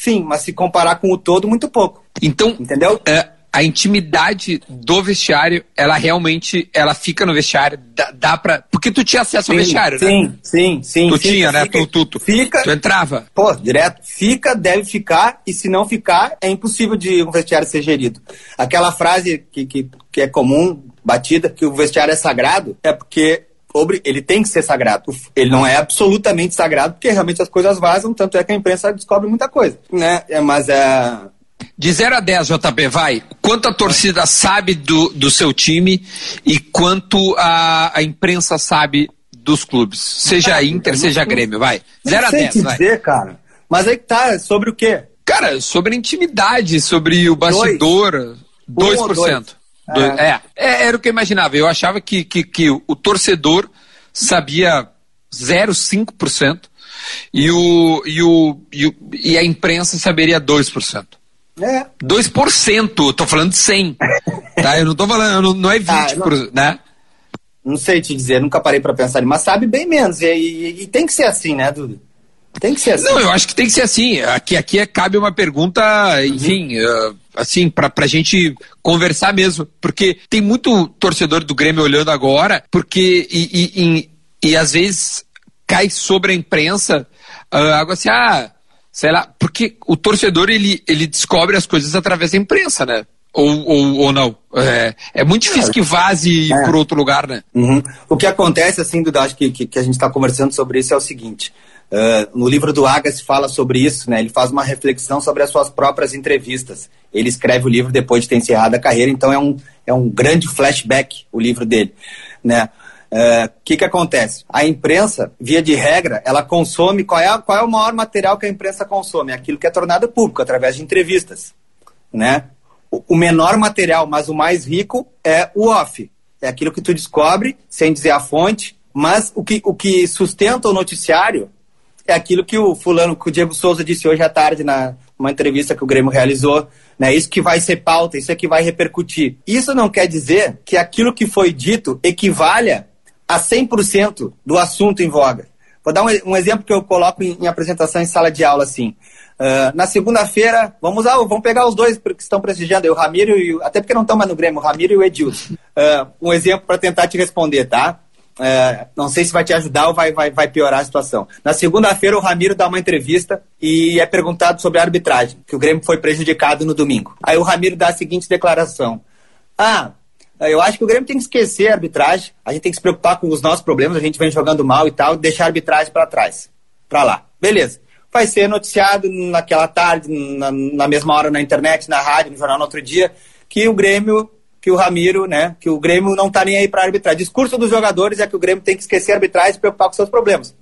sim, mas se comparar com o todo, muito pouco. Então, entendeu? É, a intimidade do vestiário, ela realmente, ela fica no vestiário, dá, dá pra... Porque tu tinha acesso sim, ao vestiário, sim, né? Sim, sim, Tu sim. tinha, né? Fica, tu, tu, fica, tu entrava. Pô, direto. Fica, deve ficar, e se não ficar, é impossível de um vestiário ser gerido. Aquela frase que, que, que é comum, batida, que o vestiário é sagrado, é porque ele tem que ser sagrado. Ele não é absolutamente sagrado, porque realmente as coisas vazam, tanto é que a imprensa descobre muita coisa. Né? É, mas é. De 0 a 10, JP, vai. Quanto a torcida sabe do, do seu time e quanto a, a imprensa sabe dos clubes? Seja cara, Inter, seja Grêmio, vai. 0 a 10, vai. dizer, cara. Mas aí que tá, sobre o quê? Cara, sobre a intimidade, sobre o bastidor. 2%. 2%. Do, é. é. era o que eu imaginava. Eu achava que, que, que o torcedor sabia 0,5%, e, o, e, o, e, o, e a imprensa saberia 2%. É. 2%, tô falando de 100. tá? Eu não tô falando, não, não é 20%, ah, não, né? Não sei te dizer, nunca parei para pensar, mas sabe bem menos. E, e, e, tem que ser assim, né, Dudu? Tem que ser assim. Não, eu acho que tem que ser assim. Aqui, aqui é, cabe uma pergunta, enfim, uhum. uh, assim, pra, pra gente conversar mesmo. Porque tem muito torcedor do Grêmio olhando agora, porque, e, e, e, e às vezes cai sobre a imprensa uh, algo assim, ah, sei lá, porque o torcedor ele, ele descobre as coisas através da imprensa, né? Ou, ou, ou não? É, é muito difícil que vaze é. por outro lugar, né? Uhum. O que acontece, assim, Duda, acho que, que, que a gente está conversando sobre isso é o seguinte. Uh, no livro do Agassi fala sobre isso, né? Ele faz uma reflexão sobre as suas próprias entrevistas. Ele escreve o livro depois de ter encerrado a carreira, então é um, é um grande flashback o livro dele, né? O uh, que, que acontece? A imprensa, via de regra, ela consome. Qual é, qual é o maior material que a imprensa consome? Aquilo que é tornado público, através de entrevistas. Né? O, o menor material, mas o mais rico, é o off. É aquilo que tu descobre, sem dizer a fonte, mas o que, o que sustenta o noticiário é aquilo que o fulano, que o Diego Souza disse hoje à tarde na uma entrevista que o Grêmio realizou, né? Isso que vai ser pauta, isso é que vai repercutir. Isso não quer dizer que aquilo que foi dito equivalha a 100% do assunto em voga. Vou dar um, um exemplo que eu coloco em, em, apresentação em sala de aula, assim. Uh, na segunda-feira, vamos, ah, vamos pegar os dois que estão prestigiando, o Ramiro e o, até porque não estão mais no Grêmio, o Ramiro e o Edilson. Uh, um exemplo para tentar te responder, tá? Uh, não sei se vai te ajudar ou vai, vai, vai piorar a situação. Na segunda-feira, o Ramiro dá uma entrevista e é perguntado sobre a arbitragem, que o Grêmio foi prejudicado no domingo. Aí o Ramiro dá a seguinte declaração: Ah, eu acho que o Grêmio tem que esquecer a arbitragem, a gente tem que se preocupar com os nossos problemas, a gente vem jogando mal e tal, deixar a arbitragem para trás, para lá. Beleza. Vai ser noticiado naquela tarde, na, na, mesma hora na internet, na rádio, no jornal no outro dia, que o Grêmio, que o Ramiro, né, que o Grêmio não tá nem aí para arbitrar. Discurso dos jogadores é que o Grêmio tem que esquecer arbitragem e se preocupar com seus problemas.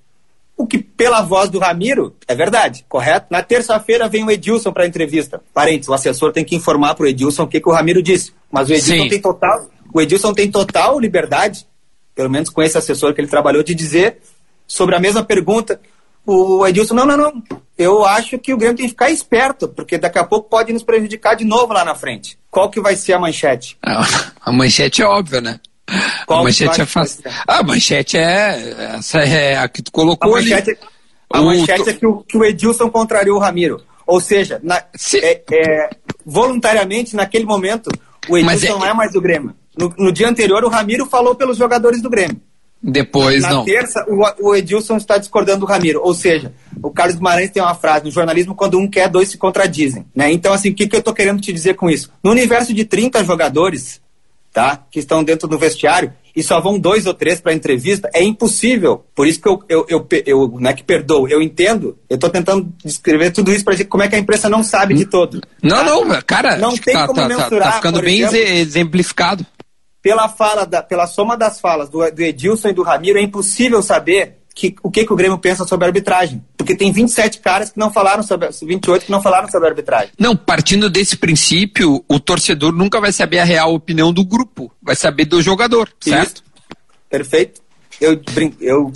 O que, pela voz do Ramiro, é verdade, correto? Na terça-feira vem o Edilson para entrevista. Parentes, o assessor tem que informar para o Edilson o que, que o Ramiro disse. Mas o Edilson Sim. tem total, o Edilson tem total liberdade, pelo menos com esse assessor que ele trabalhou, de dizer sobre a mesma pergunta. O Edilson, não, não, não. Eu acho que o Grêmio tem que ficar esperto, porque daqui a pouco pode nos prejudicar de novo lá na frente. Qual que vai ser a manchete? A manchete é óbvia, né? Qual a manchete é fácil. A manchete é. Essa é a que tu colocou a manchete, ali. A o... manchete é que o, que o Edilson contrariou o Ramiro. Ou seja, na, é, é, voluntariamente, naquele momento, o Edilson é... não é mais do Grêmio. No, no, dia anterior, o Ramiro falou pelos jogadores do Grêmio. Depois, na, não. Na terça, o, Edilson está discordando do Ramiro. Ou seja, o Carlos Guimarães tem uma frase no jornalismo: quando um quer, dois se contradizem. Né? Então, assim, o que, que eu estou querendo te dizer com isso? No universo de 30 jogadores, tá? Que estão dentro do vestiário e só vão dois ou três para entrevista, é impossível. Por isso que eu, eu, eu, eu não é que perdoo, eu entendo. Eu estou tentando descrever tudo isso para dizer como é que a imprensa não sabe de todo. Não, tá? não, cara, não tem tá, como tá mensurar. Tá, tá ficando bem exemplo, exemplificado. Pela fala, da, pela soma das falas do, do Edilson e do Ramiro, é impossível saber que, o que, que o Grêmio pensa sobre a arbitragem. Porque tem 27 caras que não falaram sobre 28 que não falaram sobre a arbitragem. Não, partindo desse princípio, o torcedor nunca vai saber a real opinião do grupo, vai saber do jogador, certo? Isso. Perfeito. Eu, eu,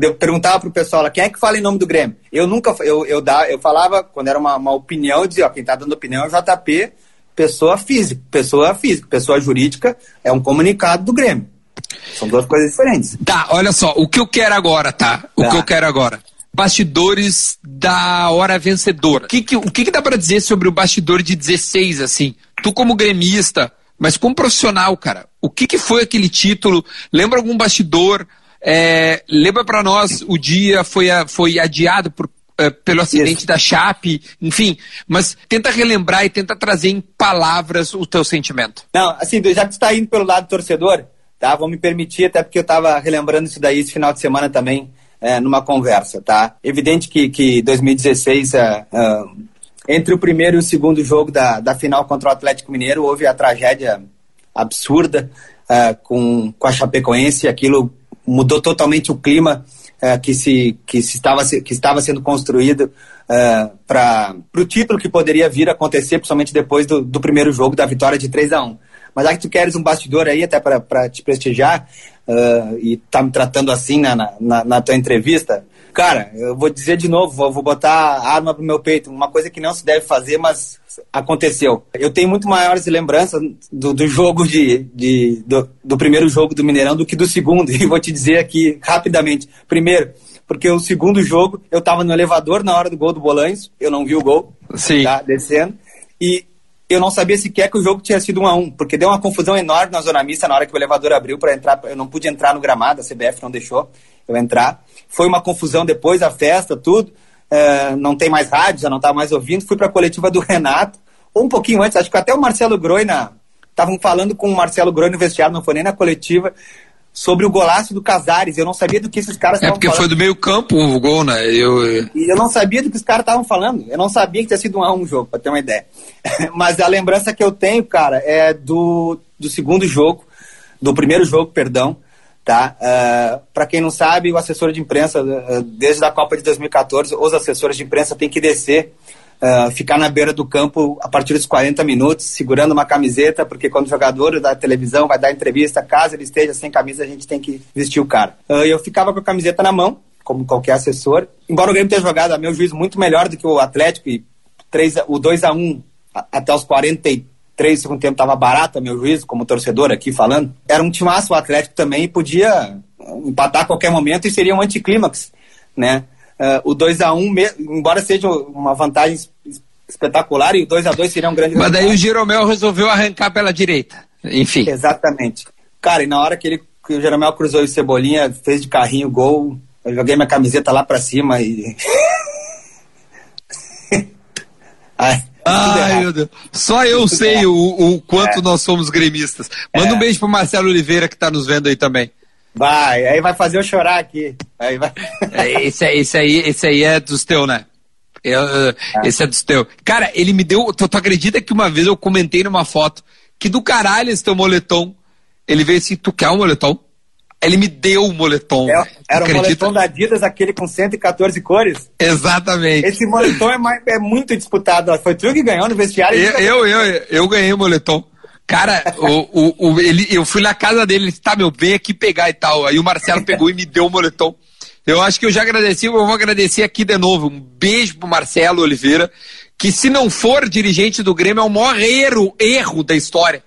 eu perguntava pro pessoal lá, quem é que fala em nome do Grêmio? Eu nunca, eu, eu, dá, eu falava, quando era uma, uma opinião, eu dizia, ó, quem tá dando opinião é o JP, pessoa física, pessoa física, pessoa jurídica, é um comunicado do Grêmio. São duas coisas diferentes. Tá, olha só, o que eu quero agora, tá? O tá. que eu quero agora. Bastidores da hora vencedora. O que, que, o que, que dá para dizer sobre o bastidor de 16, assim? Tu como gremista, mas como profissional, cara, o que, que foi aquele título? Lembra algum bastidor? É, lembra para nós o dia foi, foi adiado por, é, pelo acidente Isso. da Chape, enfim, mas tenta relembrar e tenta trazer em palavras o teu sentimento. Não, assim, já que está indo pelo lado torcedor, tá? Vou me permitir, até porque eu estava relembrando isso daí esse final de semana também, é, numa conversa, tá? Evidente que, que 2016, é, é, entre o primeiro e o segundo jogo da, da final contra o Atlético Mineiro, houve a tragédia absurda é, com, com a Chapecoense, aquilo mudou totalmente o clima é, que, se, que, se estava, que estava sendo construído é, para o título que poderia vir a acontecer, principalmente depois do, do primeiro jogo, da vitória de 3 a 1 mas já que tu queres um bastidor aí, até para te prestigiar, uh, e tá me tratando assim na, na, na, tua entrevista. Cara, eu vou dizer de novo, vou, botar a arma pro meu peito, uma coisa que não se deve fazer, mas aconteceu. Eu tenho muito maiores lembranças do, do jogo de, de do, do primeiro jogo do Mineirão do que do segundo, e vou te dizer aqui rapidamente. Primeiro, porque o segundo jogo eu estava no elevador na hora do gol do Bolanhos, eu não vi o gol, Sim. Tá, descendo, e eu não sabia sequer que o jogo tinha sido um a um, porque deu uma confusão enorme na zona mista na hora que o elevador abriu para entrar, eu não pude entrar no gramado, a CBF não deixou eu entrar. Foi uma confusão depois, a festa, tudo, uh, não tem mais rádio, já não estava mais ouvindo, fui para a coletiva do Renato, ou um pouquinho antes, acho que até o Marcelo Groina, estavam falando com o Marcelo Groina no vestiário, não foi nem na coletiva, sobre o golaço do Casares. Eu não sabia do que esses caras estavam falando. É porque foi do meio campo o gol, né? Eu... E eu não sabia do que os caras estavam falando. Eu não sabia que tinha sido um a um jogo, pra ter uma ideia. Mas a lembrança que eu tenho, cara, é do, do segundo jogo, do primeiro jogo, perdão, tá? Uh, para quem não sabe, o assessor de imprensa, uh, desde a Copa de 2014, os assessores de imprensa têm que descer Uh, ficar na beira do campo a partir dos 40 minutos, segurando uma camiseta, porque quando o jogador da televisão vai dar entrevista, caso ele esteja sem camisa, a gente tem que vestir o cara. Uh, eu ficava com a camiseta na mão, como qualquer assessor. Embora o Grêmio tenha jogado, a meu juízo, muito melhor do que o Atlético, e 3, o 2 a 1 até os 43 segundo tempo estava barato, a meu juízo, como torcedor aqui falando. Era um timaço o Atlético também e podia empatar a qualquer momento e seria um anticlímax, né? Uh, o 2 a 1 embora seja uma vantagem espetacular, e o 2 a 2 seria um grande Mas daí o Jeromel resolveu arrancar pela direita. Enfim. Exatamente. Cara, e na hora que, ele, que o Jeromel cruzou o Cebolinha, fez de carrinho gol, eu joguei minha camiseta lá pra cima e. Ai, Ai meu Deus. Só eu sei o, o quanto é. nós somos gremistas. Manda é. um beijo pro Marcelo Oliveira que tá nos vendo aí também. Vai, aí vai fazer eu chorar aqui. Aí vai. É, esse, esse, aí, esse aí é dos teus, né? Eu, ah. Esse é dos teus. Cara, ele me deu. Tu, tu, acredita que uma vez eu comentei numa foto que do caralho esse teu moletom. Ele veio assim, tu quer um moletom? Ele me deu o um moletom. É, era o moletom da Adidas, aquele com 114 cores? Exatamente. Esse moletom é, mais, é muito disputado. Foi tu que ganhou no vestiário? Eu, eu, eu, eu ganhei o moletom. Cara, o, o, o, ele, eu fui na casa dele, ele disse, tá, meu, vem aqui pegar e tal. Aí o Marcelo pegou e me deu o moletom. Eu acho que eu já agradeci, eu vou agradecer aqui de novo. Um beijo pro Marcelo Oliveira, que se não for dirigente do Grêmio, é o maior erro, erro da história.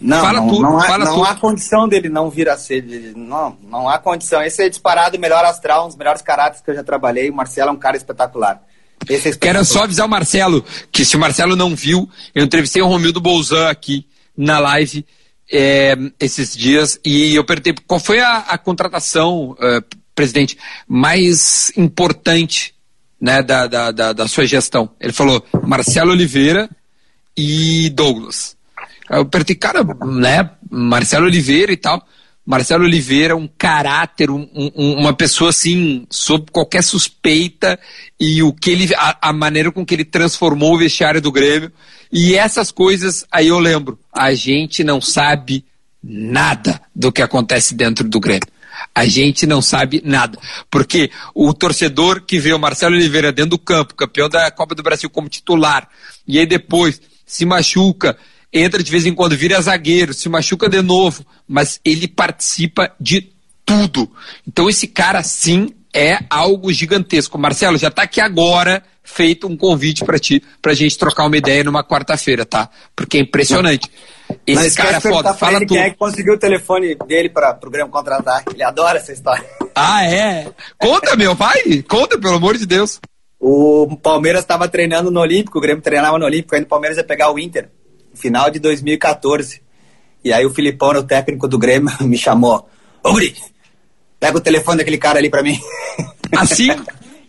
Não, fala não, tudo, não, há, fala não tudo. há condição dele não vir a ser. Não, não há condição. Esse é disparado o melhor astral, um dos melhores caráteres que eu já trabalhei. O Marcelo é um cara espetacular. Esse é espetacular. Quero só avisar o Marcelo que se o Marcelo não viu, eu entrevistei o Romildo Bolzan aqui na live é, esses dias e eu perguntei qual foi a, a contratação, uh, presidente, mais importante né, da, da, da, da, sua gestão. Ele falou Marcelo Oliveira e Douglas. Eu perguntei, cara, né, Marcelo Oliveira e tal. Marcelo Oliveira, um caráter, um, um, uma pessoa assim, sob qualquer suspeita, e o que ele, a, a, maneira com que ele transformou o vestiário do Grêmio. E essas coisas, aí eu lembro, a gente não sabe nada do que acontece dentro do Grêmio. A gente não sabe nada. Porque o torcedor que vê o Marcelo Oliveira dentro do campo, campeão da Copa do Brasil como titular, e aí depois se machuca, entra de vez em quando, vira zagueiro, se machuca de novo, mas ele participa de tudo. Então esse cara sim é algo gigantesco. Marcelo, já está aqui agora feito um convite para ti, para a gente trocar uma ideia numa quarta-feira, tá? Porque é impressionante. Esse Mas cara é foda, fala tudo. Quem é que conseguiu o telefone dele para o Grêmio contratar? Ele adora essa história. Ah, é? Conta, meu pai, conta, pelo amor de Deus. O Palmeiras estava treinando no Olímpico, o Grêmio treinava no Olímpico, aí o Palmeiras ia pegar o Inter final de 2014. E aí o Filipão, o técnico do Grêmio, me chamou. Ô, Guri, pega o telefone daquele cara ali pra mim. Assim?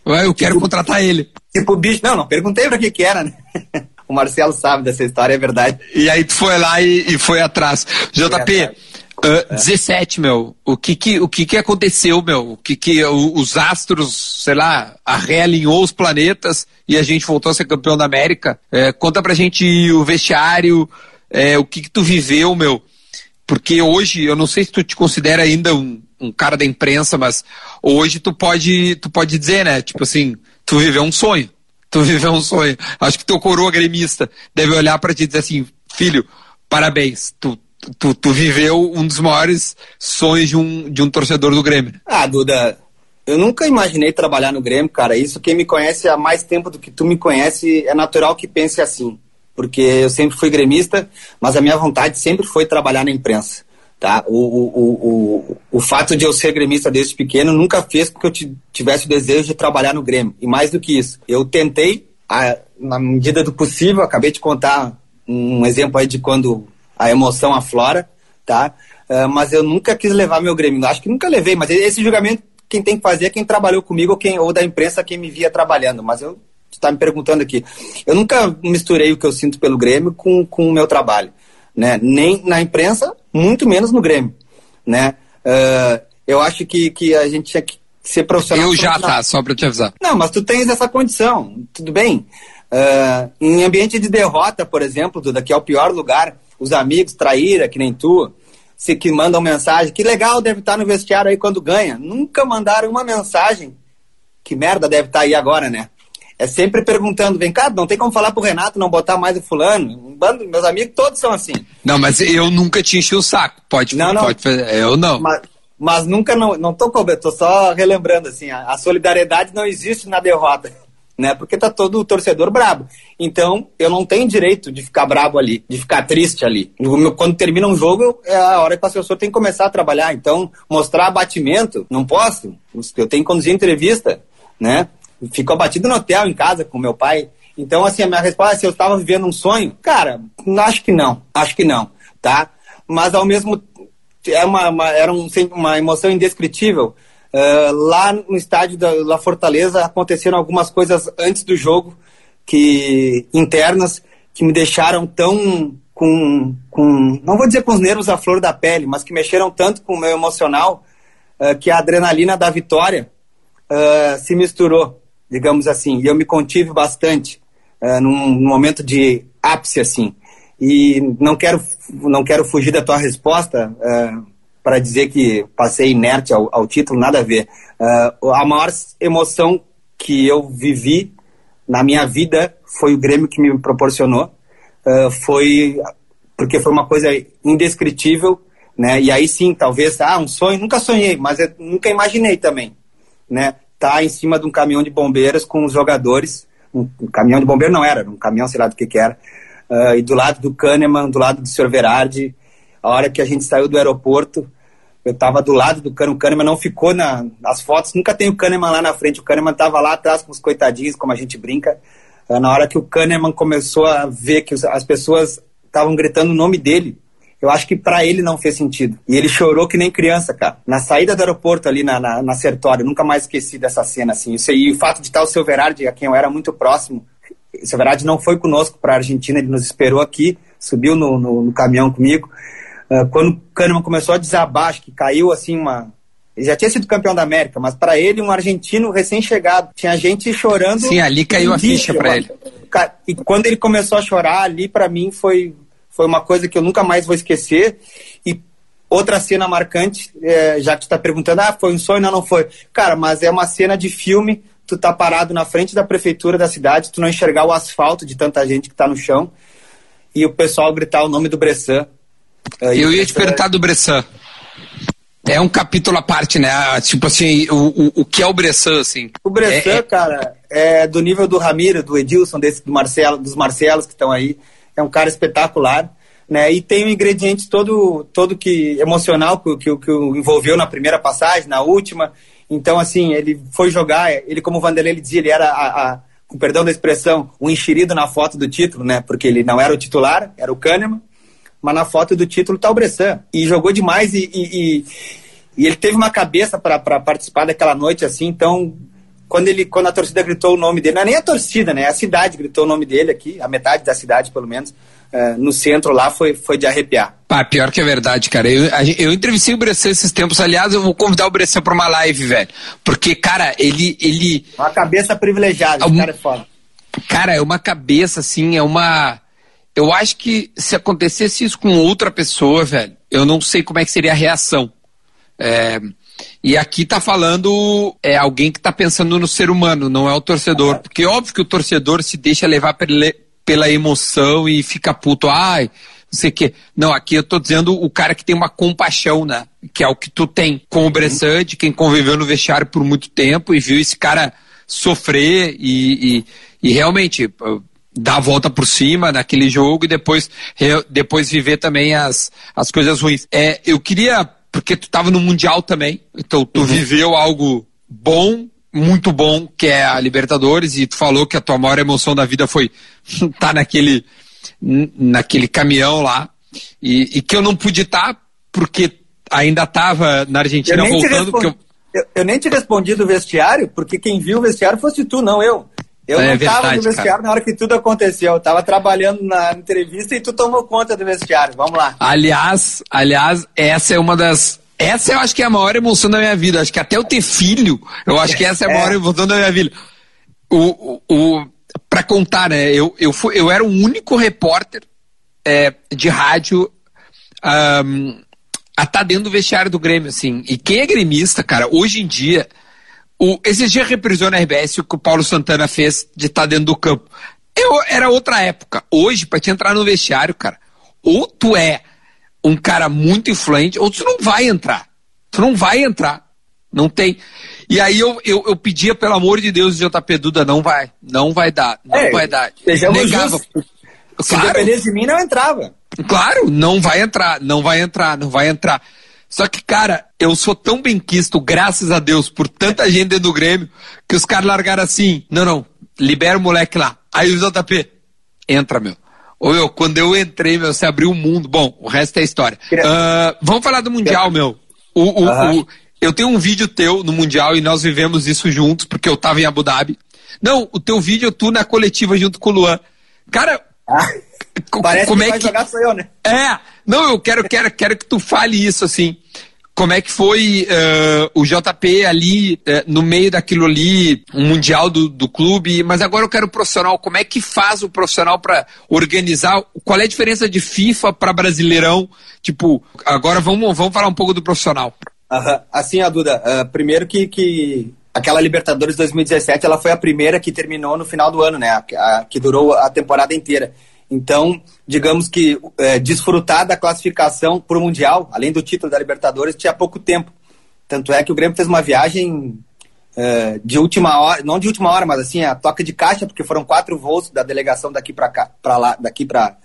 Eu quero tipo, contratar ele. Tipo, bicho, não, não perguntei pra que que era, né? O Marcelo sabe dessa história, é verdade. E aí tu foi lá e, e foi atrás. JP, uh, 17, meu, o que que, o que que aconteceu, meu? O que que os astros, sei lá, realinhou os planetas e a gente voltou a ser campeão da América? É, conta pra gente o vestiário, é, o que que tu viveu, meu? Porque hoje, eu não sei se tu te considera ainda um, um cara da imprensa, mas hoje tu pode, tu pode dizer, né? Tipo assim, tu viveu um sonho. Tu viveu um sonho. Acho que teu coroa gremista deve olhar para ti e dizer assim, filho, parabéns, tu tu, tu viveu um dos maiores sonhos de um, de um torcedor do Grêmio. Ah, Duda, eu nunca imaginei trabalhar no Grêmio, cara. Isso quem me conhece há mais tempo do que tu me conhece, é natural que pense assim. Porque eu sempre fui gremista, mas a minha vontade sempre foi trabalhar na imprensa. Tá? O, o, o, o, fato de eu ser gremista desde pequeno nunca fez com que eu tivesse o desejo de trabalhar no Grêmio. E mais do que isso, eu tentei, a, na medida do possível, acabei de contar um exemplo aí de quando a emoção aflora, tá? Uh, mas eu nunca quis levar meu Grêmio. Acho que nunca levei, mas esse julgamento quem tem que fazer é quem trabalhou comigo ou, quem, ou da imprensa quem me via trabalhando. Mas eu está me perguntando aqui. Eu nunca misturei o que eu sinto pelo Grêmio com, com o meu trabalho né? Nem na imprensa, muito menos no Grêmio, né? Uh, eu acho que, que a gente tinha que ser profissional. Eu já, tá, só para te avisar. Não, mas tu tens essa condição, tudo bem. Uh, em ambiente de derrota, por exemplo, Duda, que é o pior lugar, os amigos, traíra, que nem tu, se que mandam mensagem, que legal deve estar no vestiário aí quando ganha. Nunca mandaram uma mensagem. Que merda deve estar aí agora, né? é sempre perguntando, vem cá, não tem como falar pro Renato não botar mais o fulano? Um bando, meus amigos todos são assim. Não, mas eu nunca te enchi o saco. Pode, não, não. pode fazer. Eu não. Mas, mas nunca não, não tô cobrando, tô só relembrando assim, a, a, solidariedade não existe na derrota, né? Porque tá todo o torcedor brabo. Então, eu não tenho direito de ficar brabo ali, de ficar triste ali. Quando termina um jogo, é a hora que o assessor tem que começar a trabalhar. Então, mostrar abatimento, não posso. Eu tenho que conduzir entrevista, né? ficou abatido no hotel em casa com meu pai. Então, assim, a minha resposta é se eu estava vivendo um sonho, cara, acho que não, acho que não, tá? Mas ao mesmo é uma, uma era um, uma emoção indescritível. Uh, lá no estádio da La Fortaleza aconteceram algumas coisas antes do jogo que internas que me deixaram tão com, com não vou dizer com os nervos à flor da pele, mas que mexeram tanto com o meu emocional uh, que a adrenalina da vitória uh, se misturou digamos assim. E eu me contive bastante num, num, momento de ápice, assim. E não quero, não quero fugir da tua resposta para dizer que passei inerte ao, ao título, nada a ver. Uh, a maior emoção que eu vivi na minha vida foi o Grêmio que me proporcionou. foi porque foi uma coisa indescritível, né? E aí sim, talvez, ah, um sonho, nunca sonhei, mas nunca imaginei também, né? tá em cima de um caminhão de bombeiros com os jogadores. Um, um caminhão de bombeiro não era, um caminhão, sei lá do que que era. Uh, e do lado do Kahneman, do lado do Sr. Verardi, a hora que a gente saiu do aeroporto, eu estava do lado do Kahneman, o Kahneman não ficou na, nas fotos, nunca tem o Kahneman lá na frente, o Kahneman estava lá atrás com os coitadinhos, como a gente brinca. Uh, na hora que o Kahneman começou a ver que as pessoas estavam gritando o nome dele, eu acho que para ele não fez sentido. E ele chorou que nem criança, cara. Na saída do aeroporto ali na, na, na Sertório, nunca mais esqueci dessa cena, assim. Isso, e o fato de estar o seu Verardi, a quem eu era muito próximo, o seu Verardi não foi conosco para a Argentina, ele nos esperou aqui, subiu no, no, no caminhão comigo. Uh, quando o Kahneman começou a desabar, acho que caiu assim uma, ele já tinha sido campeão da América, mas para ele, um argentino recém-chegado. Tinha gente chorando. Sim, ali caiu a ficha para ele. E quando ele começou a chorar, ali para mim foi foi uma coisa que eu nunca mais vou esquecer. E outra cena marcante, é, já que tu tá perguntando, ah, foi um sonho? Não, não foi. Cara, mas é uma cena de filme, tu tá parado na frente da prefeitura da cidade, tu não enxergar o asfalto de tanta gente que tá no chão, e o pessoal gritar o nome do Bressan. É, eu ia te perguntar do Bressan. É um capítulo à parte, né? Ah, tipo assim, o, o, o que é o Bressan, assim? O Bressan, é, é... cara, é do nível do Ramiro, do Edilson, desse, do Marcelo, dos Marcelos que estão aí é um cara espetacular. Né, e tem um ingrediente todo, todo que emocional que, que, que o envolveu na primeira passagem, na última. Então, assim, ele foi jogar, ele, como o Vanderlei dizia, ele era, a, a, com perdão da expressão, um enxerido na foto do título, né? Porque ele não era o titular, era o Kahneman, mas na foto do título tá o Bressan. E jogou demais e, e, e, ele teve uma cabeça para participar daquela noite, assim, então quando ele quando a torcida gritou o nome dele, não é nem a torcida, né? A cidade gritou o nome dele aqui, a metade da cidade, pelo menos, uh, no centro lá, foi, foi de arrepiar. Pá, pior que é verdade, cara. Eu, eu entrevistei o Bressan esses tempos. Aliás, eu vou convidar o Bressan pra uma live, velho. Porque, cara, ele. ele... Uma cabeça privilegiada, um... cara é foda. Cara, é uma cabeça, assim, é uma. Eu acho que se acontecesse isso com outra pessoa, velho, eu não sei como é que seria a reação. É, e aqui tá falando é alguém que tá pensando no ser humano, não é o torcedor. Porque óbvio que o torcedor se deixa levar pela emoção e fica puto. Ai, não sei o quê. Não, aqui eu tô dizendo o cara que tem uma compaixão, né? Que é o que tu tem com o Bressan, de quem conviveu no vestiário por muito tempo e viu esse cara sofrer e, e, e realmente dar a volta por cima naquele jogo e depois, depois viver também as, as coisas ruins. É, eu queria, porque tu estava no Mundial também, então tu uhum. viveu algo bom, muito bom, que é a Libertadores, e tu falou que a tua maior emoção da vida foi estar tá naquele, naquele caminhão lá, e, e que eu não pude estar, tá porque ainda estava na Argentina voltando. Eu... Eu, eu... nem te respondi do vestiário, porque quem viu o vestiário fosse tu, não eu. Eu é não estava no vestiário cara. na hora que tudo aconteceu. Eu estava trabalhando na entrevista e tu tomou conta do vestiário. Vamos lá. Aliás, aliás, essa é uma das. Essa eu acho que é a maior emoção da minha vida. Acho que até eu ter filho, eu acho que essa é a maior é. emoção da minha vida. O, o, o, pra contar, né? Eu, eu, fui, eu era o único repórter é, de rádio um, a estar tá dentro do vestiário do Grêmio, assim. E quem é gremista, cara, hoje em dia o, esses dias reprisou na RBS o que o Paulo Santana fez de estar tá dentro do campo. Eu, era outra época. Hoje, para te entrar no vestiário, cara, ou tu é um cara muito influente, ou tu não vai entrar. Tu não vai entrar. Não tem. E aí eu, eu, eu pedia, pelo amor de Deus, JP Duda, não vai. Não vai dar. Não é, vai dar. Negava. Se claro, dependesse de mim, não entrava. Claro, não vai entrar, não vai entrar, não vai entrar. Só que, cara, eu sou tão bem quisto, graças a Deus, por tanta gente dentro do Grêmio, que os caras largaram assim, não, não, libera o moleque lá. Aí o JP, entra, meu. Ô, meu, quando eu entrei, meu, você abriu o mundo. Bom, o resto é história. Uh, vamos falar do Mundial, meu. O, o, uhum. o, eu tenho um vídeo teu no Mundial e nós vivemos isso juntos, porque eu tava em Abu Dhabi. Não, o teu vídeo tu na coletiva junto com o Luan. Cara, ah, parece como que é vai que... jogar sou eu, né? É, não, eu quero, quero, quero que tu fale isso assim como é que foi uh, o JP ali uh, no meio daquilo ali, um mundial do, do clube, mas agora eu quero o profissional. Como é que faz o profissional para organizar? Qual é a diferença de FIFA para Brasileirão? Tipo, agora vamos, vamos falar um pouco do profissional. Assim, a Duda, uh, primeiro que, que aquela Libertadores 2017 ela foi a primeira que terminou no final do ano, né? A, a, que durou a temporada inteira. Então, digamos que é, desfrutar da classificação para o Mundial, além do título da Libertadores, tinha pouco tempo. Tanto é que o Grêmio fez uma viagem é, de última hora, não de última hora, mas assim, a toca de caixa, porque foram quatro voos da delegação daqui para lá, daqui para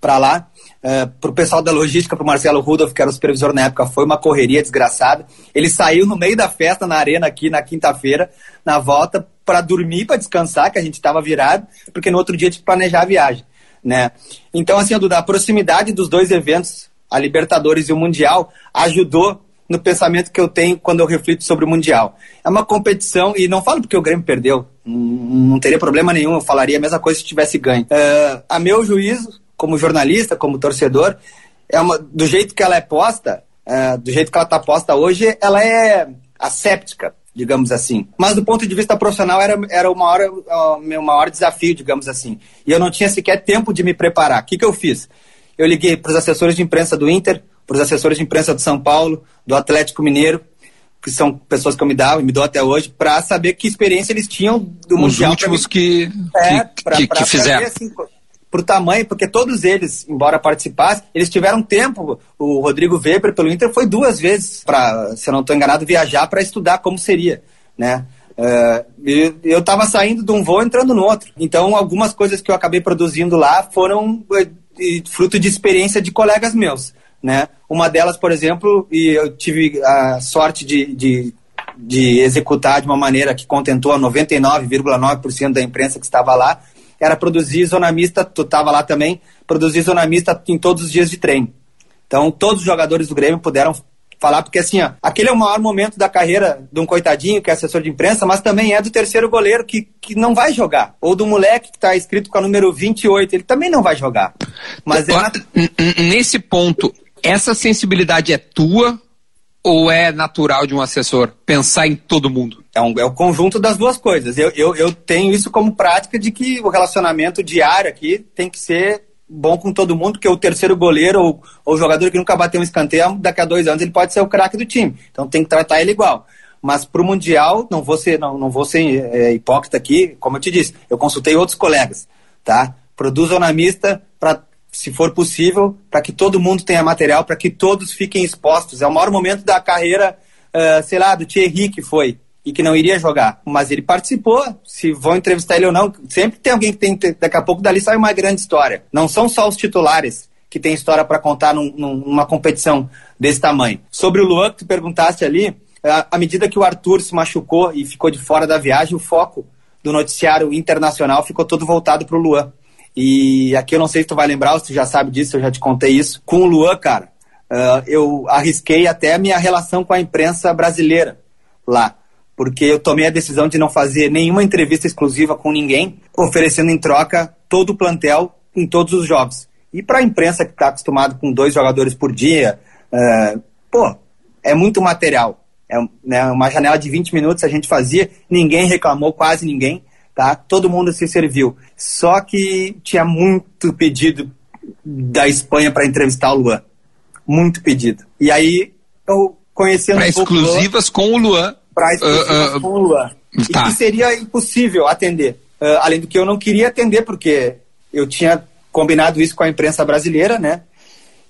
para lá. É, para o pessoal da logística, para o Marcelo Rudolph, que era o supervisor na época, foi uma correria desgraçada. Ele saiu no meio da festa na arena aqui na quinta-feira, na volta, para dormir, para descansar, que a gente estava virado, porque no outro dia tinha que planejar a viagem né? Então, assim, Duda, a proximidade dos dois eventos, a Libertadores e o Mundial, ajudou no pensamento que eu tenho quando eu reflito sobre o Mundial. É uma competição, e não falo porque o Grêmio perdeu, não teria problema nenhum, eu falaria a mesma coisa se tivesse ganho. Uh, a meu juízo, como jornalista, como torcedor, é uma, do jeito que ela é posta, uh, do jeito que ela está posta hoje, ela é asséptica digamos assim. Mas do ponto de vista profissional era, era o, maior, o meu maior desafio, digamos assim. E eu não tinha sequer tempo de me preparar. O que, que eu fiz? Eu liguei para os assessores de imprensa do Inter, para os assessores de imprensa do São Paulo, do Atlético Mineiro, que são pessoas que eu me dava e me dou até hoje, para saber que experiência eles tinham do Os Mundial. Os últimos que, é, que, pra, que, pra, que fizeram. Ver, assim, pro tamanho, porque todos eles, embora participassem, eles tiveram tempo. O Rodrigo Weber, pelo Inter, foi duas vezes, para, se eu não estou enganado, viajar para estudar como seria, né? Uh, eu estava saindo de um voo entrando no outro. Então, algumas coisas que eu acabei produzindo lá foram uh, fruto de experiência de colegas meus. Né? Uma delas, por exemplo, e eu tive a sorte de, de, de executar de uma maneira que contentou a 99,9% da imprensa que estava lá, era produzir zona mista, tu estava lá também, produzir zona mista em todos os dias de treino. Então, todos os jogadores do Grêmio puderam falar, porque assim, ó, aquele é o maior momento da carreira de um coitadinho que é assessor de imprensa, mas também é do terceiro goleiro que, que não vai jogar. Ou do moleque que está escrito com a número 28, ele também não vai jogar. Mas é. Nesse ponto, essa sensibilidade é tua ou é natural de um assessor pensar em todo mundo? É, um, é o conjunto das duas coisas. Eu, eu, eu tenho isso como prática de que o relacionamento diário aqui tem que ser bom com todo mundo, porque o terceiro goleiro ou, o jogador que nunca bateu um escanteio, daqui a dois anos ele pode ser o craque do time. Então tem que tratar ele igual. Mas para o Mundial, não vou ser, não, não vou ser é, hipócrita aqui, como eu te disse, eu consultei outros colegas, tá? Produz mista para se for possível, para que todo mundo tenha material, para que todos fiquem expostos. É o maior momento da carreira, uh, sei lá, do Thierry que foi e que não iria jogar. Mas ele participou, se vão entrevistar ele ou não, sempre tem alguém que tem, daqui a pouco dali sai uma grande história. Não são só os titulares que tem história para contar num, numa competição desse tamanho. Sobre o Luan, que tu perguntaste ali, à medida que o Arthur se machucou e ficou de fora da viagem, o foco do noticiário internacional ficou todo voltado para o Luan. E aqui eu não sei se tu vai lembrar, ou se tu já sabe disso, eu já te contei isso. Com o Luan, cara, uh, eu arrisquei até a minha relação com a imprensa brasileira lá porque eu tomei a decisão de não fazer nenhuma entrevista exclusiva com ninguém, oferecendo em troca todo o plantel em todos os jogos. E para a imprensa que está acostumado com dois jogadores por dia, uh, pô, é muito material. É né, uma janela de 20 minutos a gente fazia, ninguém reclamou, quase ninguém, tá? Todo mundo se serviu. Só que tinha muito pedido da Espanha para entrevistar o Luan. Muito pedido. E aí, eu conhecendo pra um exclusivas pouco, com o Luan para uh, uh, com o Luan. Tá. E que seria impossível atender. Uh, além do que eu não queria atender, porque eu tinha combinado isso com a imprensa brasileira, né?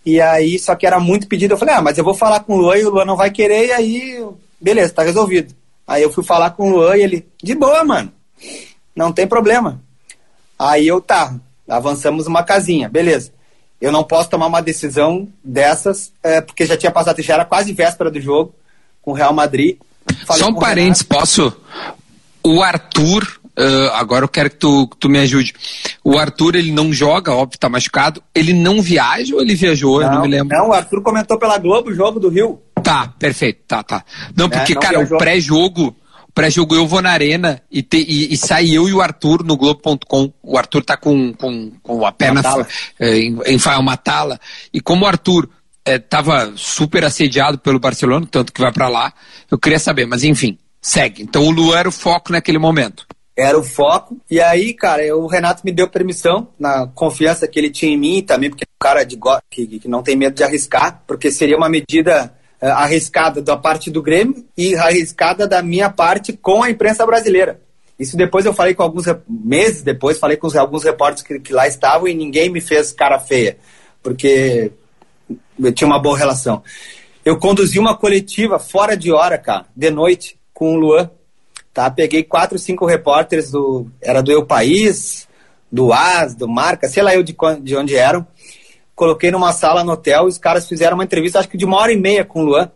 E aí, só que era muito pedido. Eu falei, ah, mas eu vou falar com o Luan e o Luan não vai querer, e aí, beleza, tá resolvido. Aí eu fui falar com o Luan e ele, de boa, mano, não tem problema. Aí eu, tá, avançamos uma casinha, beleza. Eu não posso tomar uma decisão dessas, é, porque já tinha passado, já era quase véspera do jogo com o Real Madrid. Falei Só um parênteses, posso? O Arthur, uh, agora eu quero que tu, que tu me ajude. O Arthur, ele não joga, óbvio, tá machucado. Ele não viaja ou ele viajou? Não, eu não me lembro. Não, o Arthur comentou pela Globo o jogo do Rio. Tá, perfeito, tá, tá. Não, é, porque, é, não cara, viajou. o pré-jogo, pré-jogo eu vou na arena e, te, e, e sai eu e o Arthur no Globo.com. O Arthur tá com, com, com a perna é, em, em uma tala. E como o Arthur estava é, super assediado pelo Barcelona, tanto que vai para lá. Eu queria saber, mas enfim, segue. Então o Luan era o foco naquele momento. Era o foco. E aí, cara, eu, o Renato me deu permissão, na confiança que ele tinha em mim também, porque é um cara de, que, que não tem medo de arriscar, porque seria uma medida arriscada da parte do Grêmio e arriscada da minha parte com a imprensa brasileira. Isso depois eu falei com alguns meses depois, falei com alguns repórteres que, que lá estavam e ninguém me fez cara feia. Porque eu tinha uma boa relação. Eu conduzi uma coletiva fora de hora, cara, de noite, com o Luan. Tá? Peguei quatro, cinco repórteres do. Era do Eu País, do AS, do Marca, sei lá eu de, de onde eram. Coloquei numa sala no hotel e os caras fizeram uma entrevista, acho que de uma hora e meia com o Luan.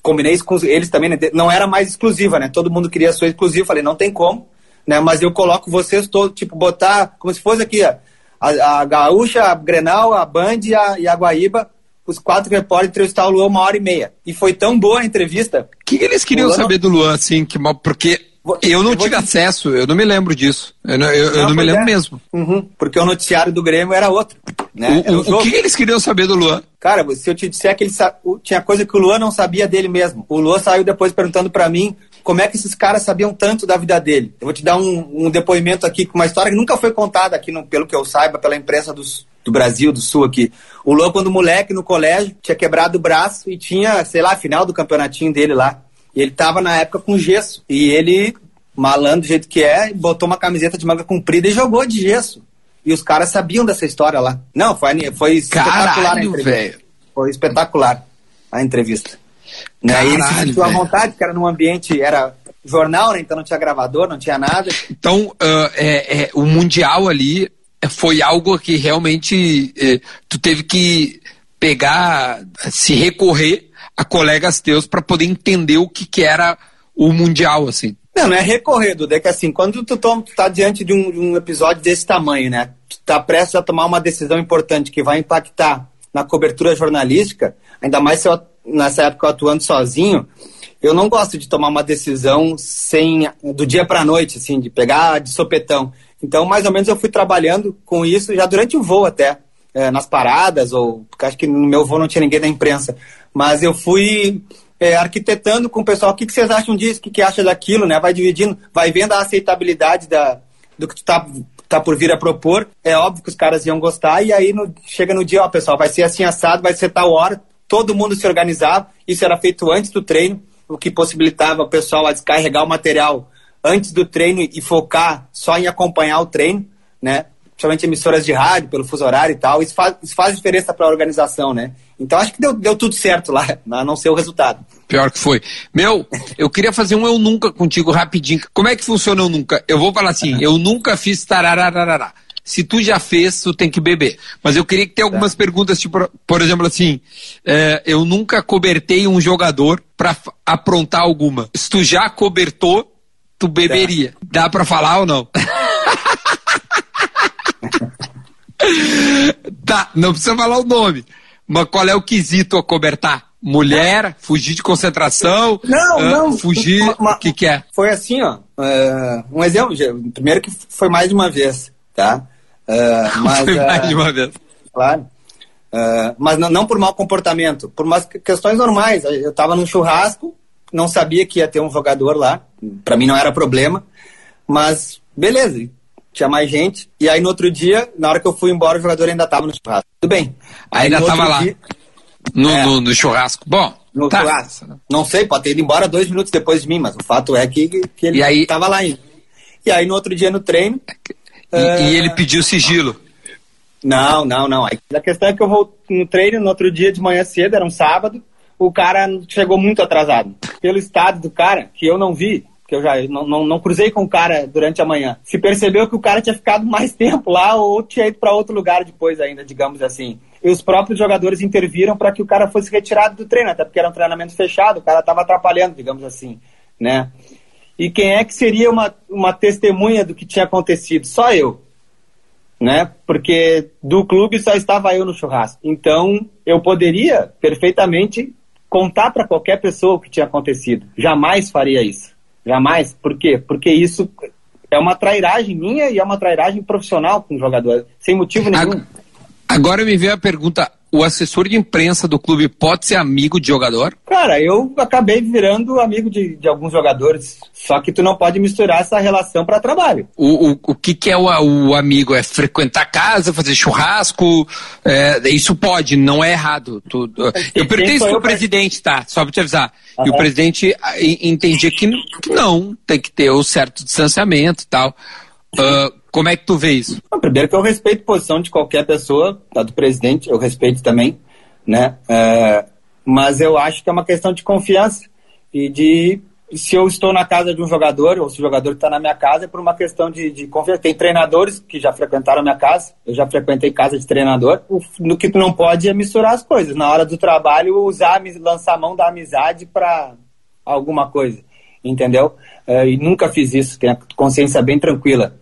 Combinei isso com eles também, né? não era mais exclusiva, né? Todo mundo queria sua exclusiva. Falei, não tem como, né? Mas eu coloco vocês todos, tipo, botar como se fosse aqui, ó, a, a Gaúcha, a Grenal, a Band e a, e a Guaíba os quatro repórteres entrevistaram o Luan uma hora e meia. E foi tão boa a entrevista. O que, eles queriam saber não... do Luan, assim? Que, porque eu não eu tive acesso, eu não me lembro disso. Eu não, eu, não, eu não me lembro é. mesmo. Uhum, porque o noticiário do Grêmio era outro. Né? O, o, o, que eles queriam saber do Luan? Cara, se eu te disser que ele sa... tinha coisa que o Luan não sabia dele mesmo. O Luan saiu depois perguntando para mim como é que esses caras sabiam tanto da vida dele. Eu vou te dar um, um depoimento aqui com uma história que nunca foi contada aqui, no, pelo que eu saiba, pela imprensa dos, do Brasil, do Sul aqui. O Luan, quando moleque no colégio, tinha quebrado o braço e tinha, sei lá, final do campeonatinho dele lá. E ele tava na época com gesso. E ele, malandro do jeito que é, botou uma camiseta de manga comprida e jogou de gesso. E os caras sabiam dessa história lá. Não, foi, foi espetacular Caralho, a entrevista. Véio. Foi espetacular a entrevista. Né? Caralho, ele se sentiu à vontade, que era num ambiente, era jornal, né? Então não tinha gravador, não tinha nada. Então, uh, é, é, o Mundial ali foi algo que realmente eh, tu teve que pegar, se recorrer a colegas teus para poder entender o que, que era o Mundial, assim. Não, não é recorrer, Duda, é que assim, quando tu, toma, tu tá diante de um, um, episódio desse tamanho, né? Tu tá prestes a tomar uma decisão importante que vai impactar na cobertura jornalística, ainda mais se eu, nessa época eu atuando sozinho, eu não gosto de tomar uma decisão sem do dia para noite, assim, de pegar de sopetão. Então, mais ou menos, eu fui trabalhando com isso já durante o voo até, é, nas paradas, ou porque acho que no meu voo não tinha ninguém da imprensa. Mas eu fui é, arquitetando com o pessoal o que, que vocês acham disso, o que, que acha daquilo, né? Vai dividindo, vai vendo a aceitabilidade da, do que tu tá, tá por vir a propor. É óbvio que os caras iam gostar, e aí no, chega no dia, ó, pessoal, vai ser assim assado, vai ser tal hora, todo mundo se organizava, isso era feito antes do treino, o que possibilitava o pessoal a descarregar o material antes do treino e focar só em acompanhar o treino, né? Principalmente emissoras de rádio, pelo fuso horário e tal, isso faz, isso faz diferença para a organização, né? Então acho que deu, deu tudo certo lá, a não ser o resultado. Pior que foi. Meu, eu queria fazer um eu nunca contigo rapidinho. Como é que funciona eu nunca? Eu vou falar assim, eu nunca fiz tararararará. Se tu já fez, tu tem que beber. Mas eu queria que tenha algumas tá. perguntas, tipo, por exemplo, assim, é, eu nunca cobertei um jogador para aprontar alguma. Se tu já cobertou, tu beberia. Tá. Dá para falar ou não? tá, não precisa falar o nome. Mas qual é o quesito a cobertar? Mulher, fugir de concentração? Não, uh, não. Fugir, o que, que é? Foi assim, ó. Uh, um exemplo, primeiro que foi mais de uma vez, tá? Uh, mas, foi mais de uma vez. Claro. mas não, não, por mau comportamento, por umas questões normais. Eu estava num churrasco, não sabia que ia ter um jogador lá, para mim não era problema, mas beleza, tinha mais gente. E aí no outro dia, na hora que eu fui embora, o jogador ainda tava no churrasco. Tudo bem. Aí ainda tava lá. Dia, no, é, no, no, churrasco. Bom. No tá. churrasco. Não sei, pode ter ido embora dois minutos depois de mim, mas o fato é que, que ele aí, tava lá ainda. E aí no outro dia no treino. E, uh, e ele pediu sigilo. Não, não, não. A questão é que eu vou no treino no outro dia de manhã cedo, era um sábado, o cara chegou muito atrasado. Pelo estado do cara, que eu não vi, que eu já não, não, não, cruzei com o cara durante a manhã, se percebeu que o cara tinha ficado mais tempo lá ou tinha ido para outro lugar depois ainda, digamos assim. E os próprios jogadores interviram para que o cara fosse retirado do treino, até porque era um treinamento fechado, o cara estava atrapalhando, digamos assim, né? E quem é que seria uma, uma testemunha do que tinha acontecido? Só eu, né? Porque do clube só estava eu no churrasco. Então, eu poderia perfeitamente contar para qualquer pessoa o que tinha acontecido. Jamais faria isso. Jamais. Por quê? Porque isso é uma trairagem minha e é uma trairagem profissional com o jogador, sem motivo nenhum. Agora me veio a pergunta: o assessor de imprensa do clube pode ser amigo de jogador? Cara, eu acabei virando amigo de, de alguns jogadores. Só que tu não pode misturar essa relação para trabalho. O, o, o que, que é o, o, amigo? É frequentar casa, fazer churrasco? É, isso pode, não é errado. Tu, eu perguntei isso pro presidente, tá? Só para te avisar. Uhum. E o presidente ah, entendia que não, tem que ter o certo distanciamento e tal. Uh, como é que tu vê isso? primeiro que eu respeito a posição de qualquer pessoa, tá, do presidente, eu respeito também, né? É, mas eu acho que é uma questão de confiança e de se eu estou na casa de um jogador ou se o jogador está na minha casa é por uma questão de, de confiança. Tem treinadores que já frequentaram a minha casa, eu já frequentei casa de treinador. O, no que tu não pode é misturar as coisas. Na hora do trabalho, usar, lançar a mão da amizade para alguma coisa, entendeu? É, e nunca fiz isso, tenho a consciência bem tranquila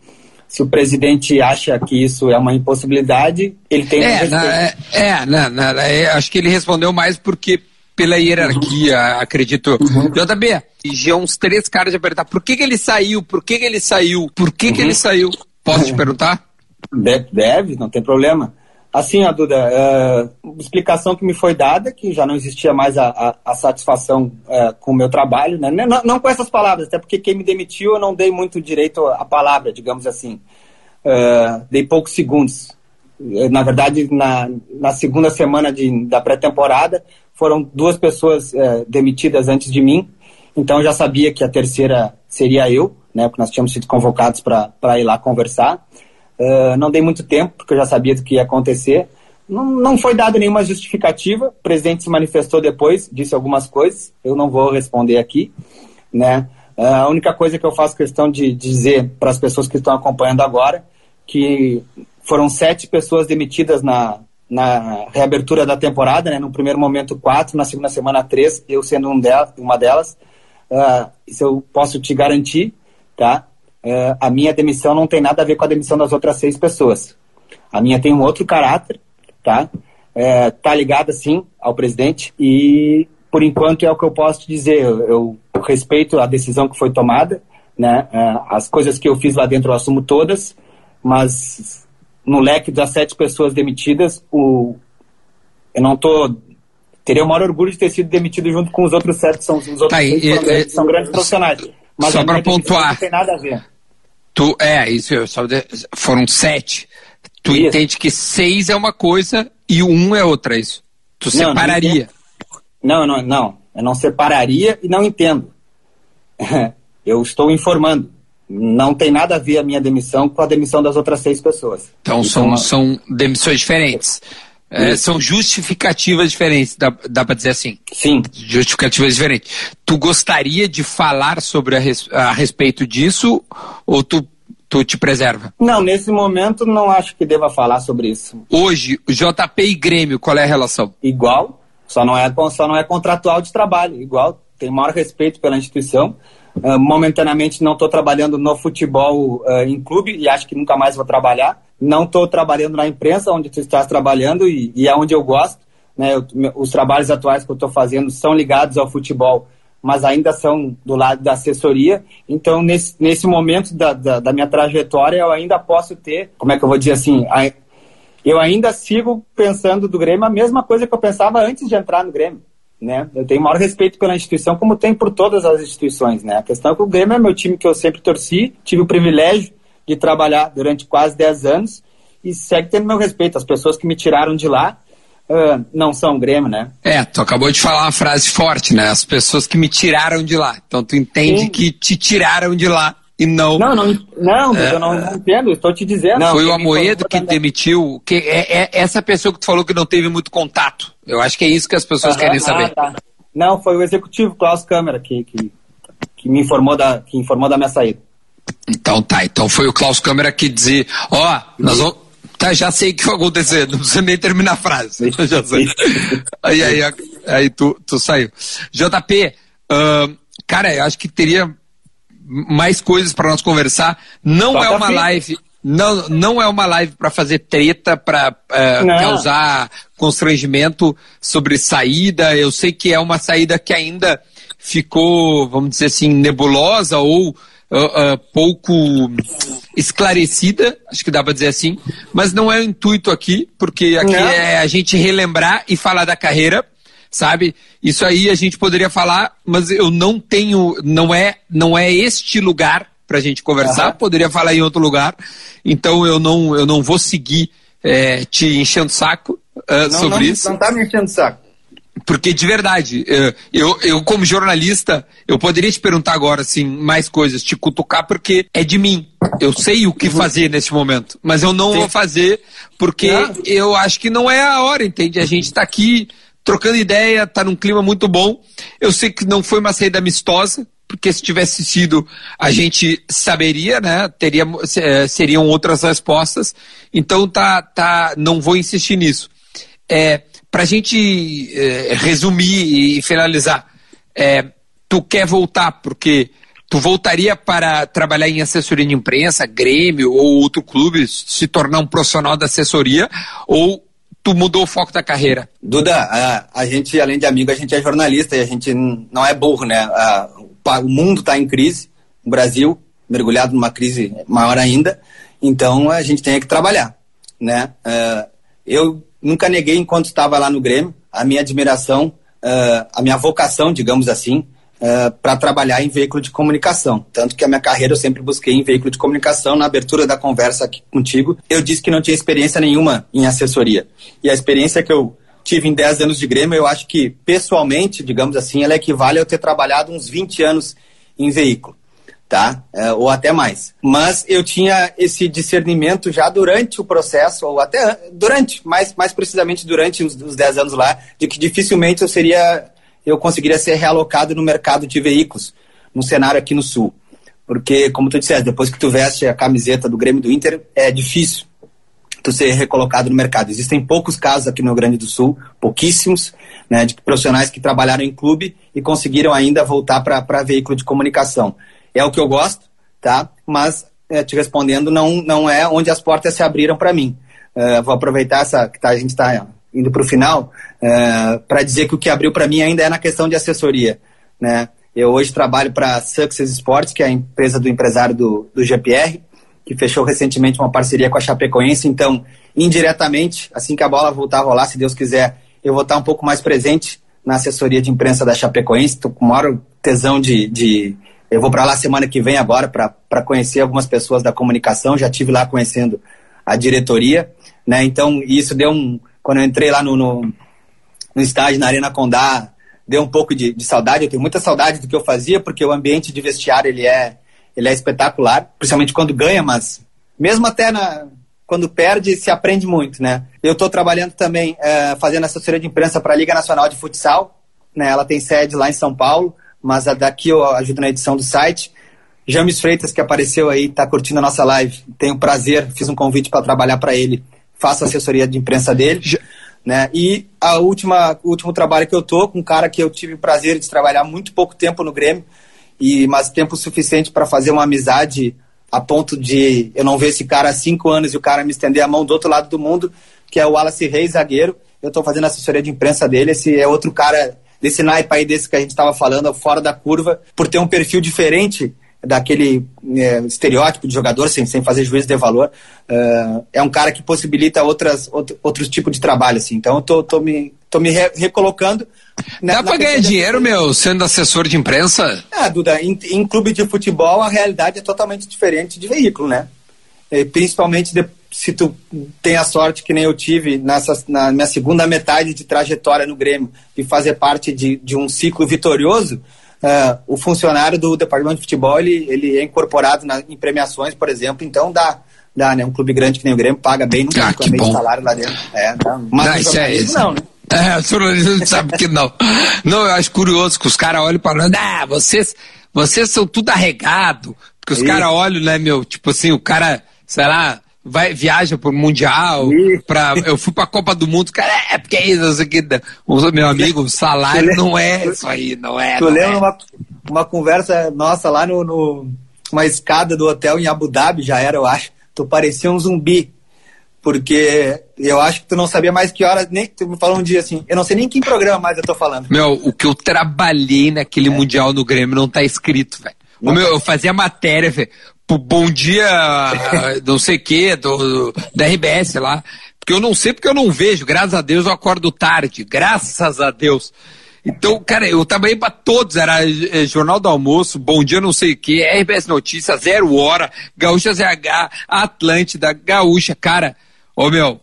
se o presidente acha que isso é uma impossibilidade, ele tem é, na, é, é, na, na, é, acho que ele respondeu mais porque pela hierarquia, uhum. acredito. Uhum. JB, já uns três caras de perguntar por que, que ele saiu, por que, que ele saiu, por que, uhum. que ele uhum. saiu. Posso te perguntar? Deve, deve, não tem problema. Assim, a Duda, é, explicação que me foi dada, que já não existia mais a, a, a satisfação é, com o meu trabalho, né? não, não, com essas palavras, até porque quem me demitiu eu não dei muito direito à palavra, digamos assim. É, dei poucos segundos. É, na verdade, na, na segunda semana de, da pré-temporada, foram duas pessoas é, demitidas antes de mim, então eu já sabia que a terceira seria eu, né? porque nós tínhamos sido convocados para ir lá conversar. Uh, não dei muito tempo, porque eu já sabia do que ia acontecer. Não, não foi dada nenhuma justificativa. O presidente se manifestou depois, disse algumas coisas. Eu não vou responder aqui, né? Uh, a única coisa que eu faço questão de dizer para as pessoas que estão acompanhando agora que foram sete pessoas demitidas na, na reabertura da temporada, né? No primeiro momento quatro, na segunda semana três, eu sendo um uma delas. Uh, isso eu posso te garantir, tá? É, a minha demissão não tem nada a ver com a demissão das outras seis pessoas. A minha tem um outro caráter, tá? É, tá ligada, sim, ao presidente e, por enquanto, é o que eu posso te dizer. Eu, eu respeito a decisão que foi tomada, né? É, as coisas que eu fiz lá dentro eu assumo todas, mas no leque das sete pessoas demitidas, o, eu não tô teria o maior orgulho de ter sido demitido junto com os outros sete, são os outros tá, e, são, e, são grandes profissionais. Mas só para pontuar. Não tem nada a ver. Tu, é, isso, só de, foram sete. Tu isso. entende que seis é uma coisa e um é outra, é isso? Tu não, separaria? Não, não, não. Eu não separaria e não entendo. Eu estou informando. Não tem nada a ver a minha demissão com a demissão das outras seis pessoas. Então, são, uma... são demissões diferentes. É, são justificativas diferentes, dá, dá para dizer assim? Sim. Justificativas diferentes. Tu gostaria de falar sobre a, res, a respeito disso ou tu tu te preserva? Não, nesse momento não acho que deva falar sobre isso. Hoje, JP e Grêmio, qual é a relação? Igual, só não é, só não é contratual de trabalho, igual. Tem maior respeito pela instituição. Uh, momentaneamente não estou trabalhando no futebol uh, em clube e acho que nunca mais vou trabalhar. Não estou trabalhando na imprensa, onde tu estás trabalhando e, e é onde eu gosto. Né? Eu, os trabalhos atuais que eu estou fazendo são ligados ao futebol mas ainda são do lado da assessoria. Então, nesse, nesse momento da, da, da minha trajetória, eu ainda posso ter, como é que eu vou dizer assim, a, eu ainda sigo pensando do Grêmio a mesma coisa que eu pensava antes de entrar no Grêmio. Né? Eu tenho maior respeito pela instituição, como tem por todas as instituições. Né? A questão é que o Grêmio é meu time que eu sempre torci, tive o privilégio de trabalhar durante quase 10 anos e segue tendo meu respeito. As pessoas que me tiraram de lá, uh, não são Grêmio, né? É, tu acabou de falar uma frase forte, né? As pessoas que me tiraram de lá. Então tu entende Sim. que te tiraram de lá e não. Não, não, não, é, eu não, não entendo, estou te dizendo. Não, foi o Amoedo que demitiu. Que é, é, essa pessoa que tu falou que não teve muito contato. Eu acho que é isso que as pessoas uhum, querem saber. Ah, tá. Não, foi o executivo Klaus Câmara que, que, que me informou da, que informou da minha saída. Então tá, então foi o Klaus Câmara que dizia, ó, oh, nós vamos Tá, já sei o que vai acontecer, não precisa nem terminar a frase. já sei. aí, aí, aí tu, tu saiu. JP, uh, cara, eu acho que teria mais coisas para nós conversar. Não Toca é uma live. Não, não é uma live para fazer treta, para uh, causar constrangimento sobre saída. Eu sei que é uma saída que ainda ficou, vamos dizer assim, nebulosa ou uh, uh, pouco esclarecida, acho que dá para dizer assim, mas não é o intuito aqui, porque aqui não. é a gente relembrar e falar da carreira, sabe? Isso aí a gente poderia falar, mas eu não tenho, não é, não é este lugar para a gente conversar, uhum. poderia falar em outro lugar, então eu não, eu não vou seguir é, te enchendo saco uh, não, sobre não, isso. Não tá me enchendo saco. Porque de verdade, eh, eu, eu como jornalista, eu poderia te perguntar agora assim mais coisas, te cutucar porque é de mim. Eu sei o que uhum. fazer nesse momento, mas eu não Sim. vou fazer porque não. eu acho que não é a hora, entende? A gente está aqui trocando ideia, está num clima muito bom. Eu sei que não foi uma saída amistosa, porque se tivesse sido, a gente saberia, né? Teria, eh, seriam outras respostas. Então tá, tá, não vou insistir nisso. É, para a gente é, resumir e finalizar, é, tu quer voltar porque tu voltaria para trabalhar em assessoria de imprensa, Grêmio ou outro clube, se tornar um profissional da assessoria, ou tu mudou o foco da carreira? Duda, a, a gente, além de amigo, a gente é jornalista e a gente não é burro, né? A, o mundo está em crise, o Brasil mergulhado numa crise maior ainda, então a gente tem que trabalhar, né? Uh, eu nunca neguei enquanto estava lá no Grêmio a minha admiração, uh, a minha vocação, digamos assim, uh, eh, para trabalhar em veículo de comunicação. Tanto que a minha carreira eu sempre busquei em veículo de comunicação. Na abertura da conversa aqui contigo, eu disse que não tinha experiência nenhuma em assessoria. E a experiência que eu tive em 10 anos de Grêmio, eu acho que pessoalmente, digamos assim, ela equivale a eu ter trabalhado uns 20 anos em veículo tá? É, ou até mais. Mas eu tinha esse discernimento já durante o processo, ou até durante, mais, mais precisamente durante os, os 10 anos lá, de que dificilmente eu seria, eu conseguiria ser realocado no mercado de veículos, no cenário aqui no Sul. Porque, como tu disseste, depois que tu veste a camiseta do Grêmio do Inter, é difícil tu ser recolocado no mercado. Existem poucos casos aqui no Rio Grande do Sul, pouquíssimos, né, de profissionais que trabalharam em clube e conseguiram ainda voltar para veículo de comunicação é o que eu gosto, tá? Mas é, te respondendo, não, não é onde as portas se abriram para mim. Uh, vou aproveitar essa que tá, a gente está indo para o final é, para dizer que o que abriu para mim ainda é na questão de assessoria, né? Eu hoje trabalho para a Success Sports, que é a empresa do empresário do, do GPR, que fechou recentemente uma parceria com a Chapecoense. Então, indiretamente, assim que a bola voltar a rolar, se Deus quiser, eu vou estar um pouco mais presente na assessoria de imprensa da Chapecoense. Estou com maior tesão de, de eu vou para lá semana que vem agora para conhecer algumas pessoas da comunicação. Já tive lá conhecendo a diretoria, né? Então isso deu um, quando eu entrei lá no, no, no estágio na Arena Condá, deu um pouco de, de, saudade. Eu tenho muita saudade do que eu fazia porque o ambiente de vestiário ele é ele é espetacular, principalmente quando ganha, mas mesmo até na, quando perde, se aprende muito, né? Eu estou trabalhando também, é, fazendo assessoria de imprensa para a Liga Nacional de Futsal, né? Ela tem sede lá em São Paulo, mas daqui eu ajudo na edição do site. James Freitas, que apareceu aí, está curtindo a nossa live. Tenho prazer, fiz um convite para trabalhar para ele. Faço assessoria de imprensa dele. Né? E a última, o último trabalho que eu tô com um cara que eu tive o prazer de trabalhar muito pouco tempo no Grêmio, e mas tempo suficiente para fazer uma amizade a ponto de eu não ver esse cara há cinco anos e o cara me estender a mão do outro lado do mundo, que é o Wallace Reis, zagueiro. Eu estou fazendo assessoria de imprensa dele. Esse é outro cara desse naipe aí, desse que a gente estava falando, fora da curva, por ter um perfil diferente daquele é, estereótipo de jogador, sem, sem fazer juízo de valor. Uh, é um cara que possibilita outras, outro, outros tipos de trabalho, assim. Então eu tô, tô me, tô me re recolocando. Né, Dá pra ganhar dinheiro, de... meu, sendo assessor de imprensa? Ah, Duda, em, em, clube de futebol a realidade é totalmente diferente de veículo, né? E, principalmente de, se tu tem a sorte que nem eu tive nessa, na minha segunda metade de trajetória no Grêmio, de fazer parte de, de um ciclo vitorioso, uh, o funcionário do departamento de futebol ele, ele é incorporado na, em premiações, por exemplo, então dá, dá, né? Um clube grande que nem o Grêmio paga bem no ah, também bom. salário lá dentro. É, dá, mas não, isso é isso. não, né? É, o jornalismo sabe que não. Não, eu acho curioso que os caras olham para nós, ah, vocês, vocês são tudo arregado. Porque os caras olham, né, meu, tipo assim, o cara, sei lá, vai, viaja pro Mundial, pra, eu fui pra Copa do Mundo, cara, é porque é isso, isso aqui, meu amigo, salário não é isso aí, não é. Tu lembra é. uma, uma conversa nossa lá no, no, uma escada do hotel em Abu Dhabi, já era, eu acho, tu parecia um zumbi, porque eu acho que tu não sabia mais que horas, nem tu me falou um dia assim, eu não sei nem que programa mais eu tô falando. Meu, o que eu trabalhei naquele é. Mundial no Grêmio não tá escrito, velho. O meu, eu fazia matéria, velho bom dia, não sei o que, do, da RBS lá. Porque eu não sei porque eu não vejo. Graças a Deus eu acordo tarde. Graças a Deus. Então, cara, eu trabalhei para todos, era é, Jornal do Almoço, Bom Dia Não Sei o Que, RBS Notícias, Zero Hora, Gaúcha ZH, Atlântida, Gaúcha, cara, ô meu,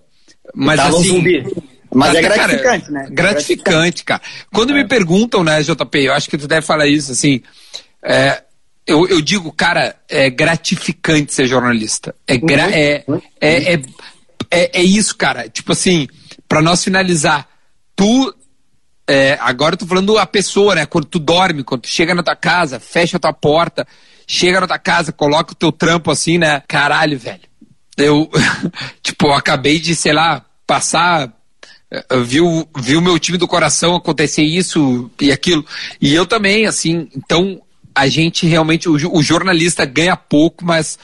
mas tá assim... Mas é gratificante, cara, né? Gratificante, cara. Quando é. me perguntam, né, JP, eu acho que tu deve falar isso, assim, é, eu, eu digo, cara, é gratificante ser jornalista. É, gra, uhum. é, é, é, é, é, isso, cara. Tipo assim, para nós finalizar, tu. É, agora eu tô falando a pessoa, né? Quando tu dorme, quando tu chega na tua casa, fecha a tua porta, chega na tua casa, coloca o teu trampo assim, né? Caralho, velho. Eu, tipo, acabei de, sei lá, passar viu viu meu time do coração acontecer isso e aquilo e eu também assim então a gente realmente, o, o jornalista ganha pouco, mas,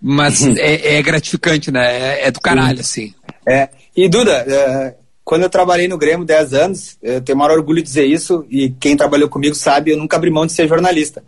mas uhum. é, é, gratificante, né? É, é, do caralho, assim. É. E Duda, é, quando eu trabalhei no Grêmio 10 anos, eu tenho o maior orgulho de dizer isso, e quem trabalhou comigo sabe, eu nunca abri mão de ser jornalista.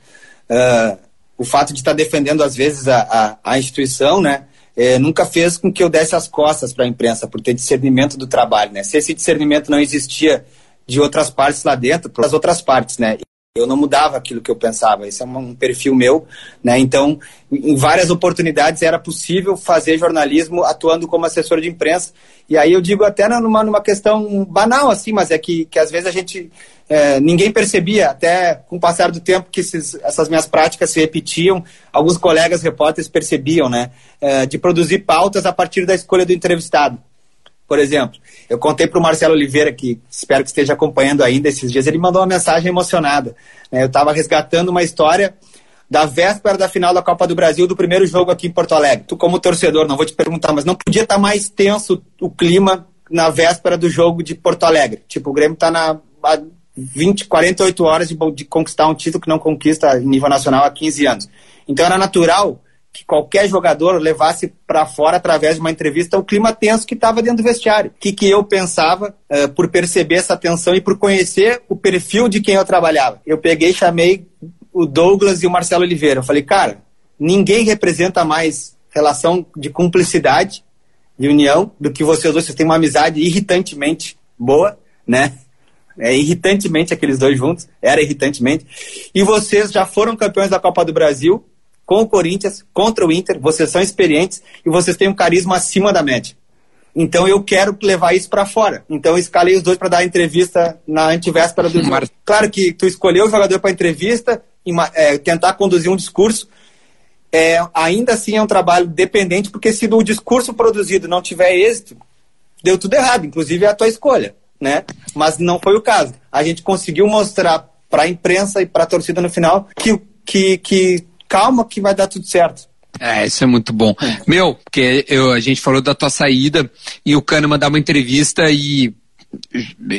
Uh, o fato de estar defendendo, às vezes, a, a, a instituição, né? É, nunca fez com que eu desse as costas para a imprensa, por ter discernimento do trabalho, né? Se esse discernimento não existia de outras partes lá dentro, para as outras partes, né? Eu não mudava aquilo que eu pensava. Esse é um perfil meu, né? Então, em várias oportunidades era possível fazer jornalismo atuando como assessor de imprensa. E aí eu digo até numa, numa questão banal, assim, mas é que, que às vezes a gente é, ninguém percebia, até com o passar do tempo que esses, essas minhas práticas se repetiam, alguns colegas repórteres percebiam, né? É, de produzir pautas a partir da escolha do entrevistado. Por exemplo, eu contei para o Marcelo Oliveira, que espero que esteja acompanhando ainda esses dias, ele mandou uma mensagem emocionada. Né? Eu estava resgatando uma história da véspera da final da Copa do Brasil, do primeiro jogo aqui em Porto Alegre. Tu, como torcedor, não vou te perguntar, mas não podia estar tá mais tenso o clima na véspera do jogo de Porto Alegre. Tipo, o Grêmio está na 20, 48 horas de, de conquistar um título que não conquista em nível nacional há 15 anos. Então era natural que qualquer jogador levasse para fora através de uma entrevista o clima tenso que estava dentro do vestiário. O que, que eu pensava uh, por perceber essa tensão e por conhecer o perfil de quem eu trabalhava. Eu peguei, chamei o Douglas e o Marcelo Oliveira. Eu falei, cara, ninguém representa mais relação de cumplicidade, de união, do que vocês dois. Vocês têm uma amizade irritantemente boa, né? É irritantemente aqueles dois juntos, era irritantemente. E vocês já foram campeões da Copa do Brasil, com o Corinthians, contra o Inter, vocês são experientes e vocês têm um carisma acima da média. Então eu quero levar isso para fora. Então eu escalei os dois para dar entrevista na antivéspera do jogo. Claro que tu escolheu o jogador para entrevista, é, tentar conduzir um discurso. é, ainda assim é um trabalho dependente, porque se o discurso produzido não tiver êxito, deu tudo errado, inclusive é a tua escolha, né? Mas não foi o caso. A gente conseguiu mostrar para a imprensa e para a torcida no final que, que, que calma que vai dar tudo certo. É, isso é muito bom. Meu, porque eu, a gente falou da tua saída e o Kahneman dá uma entrevista e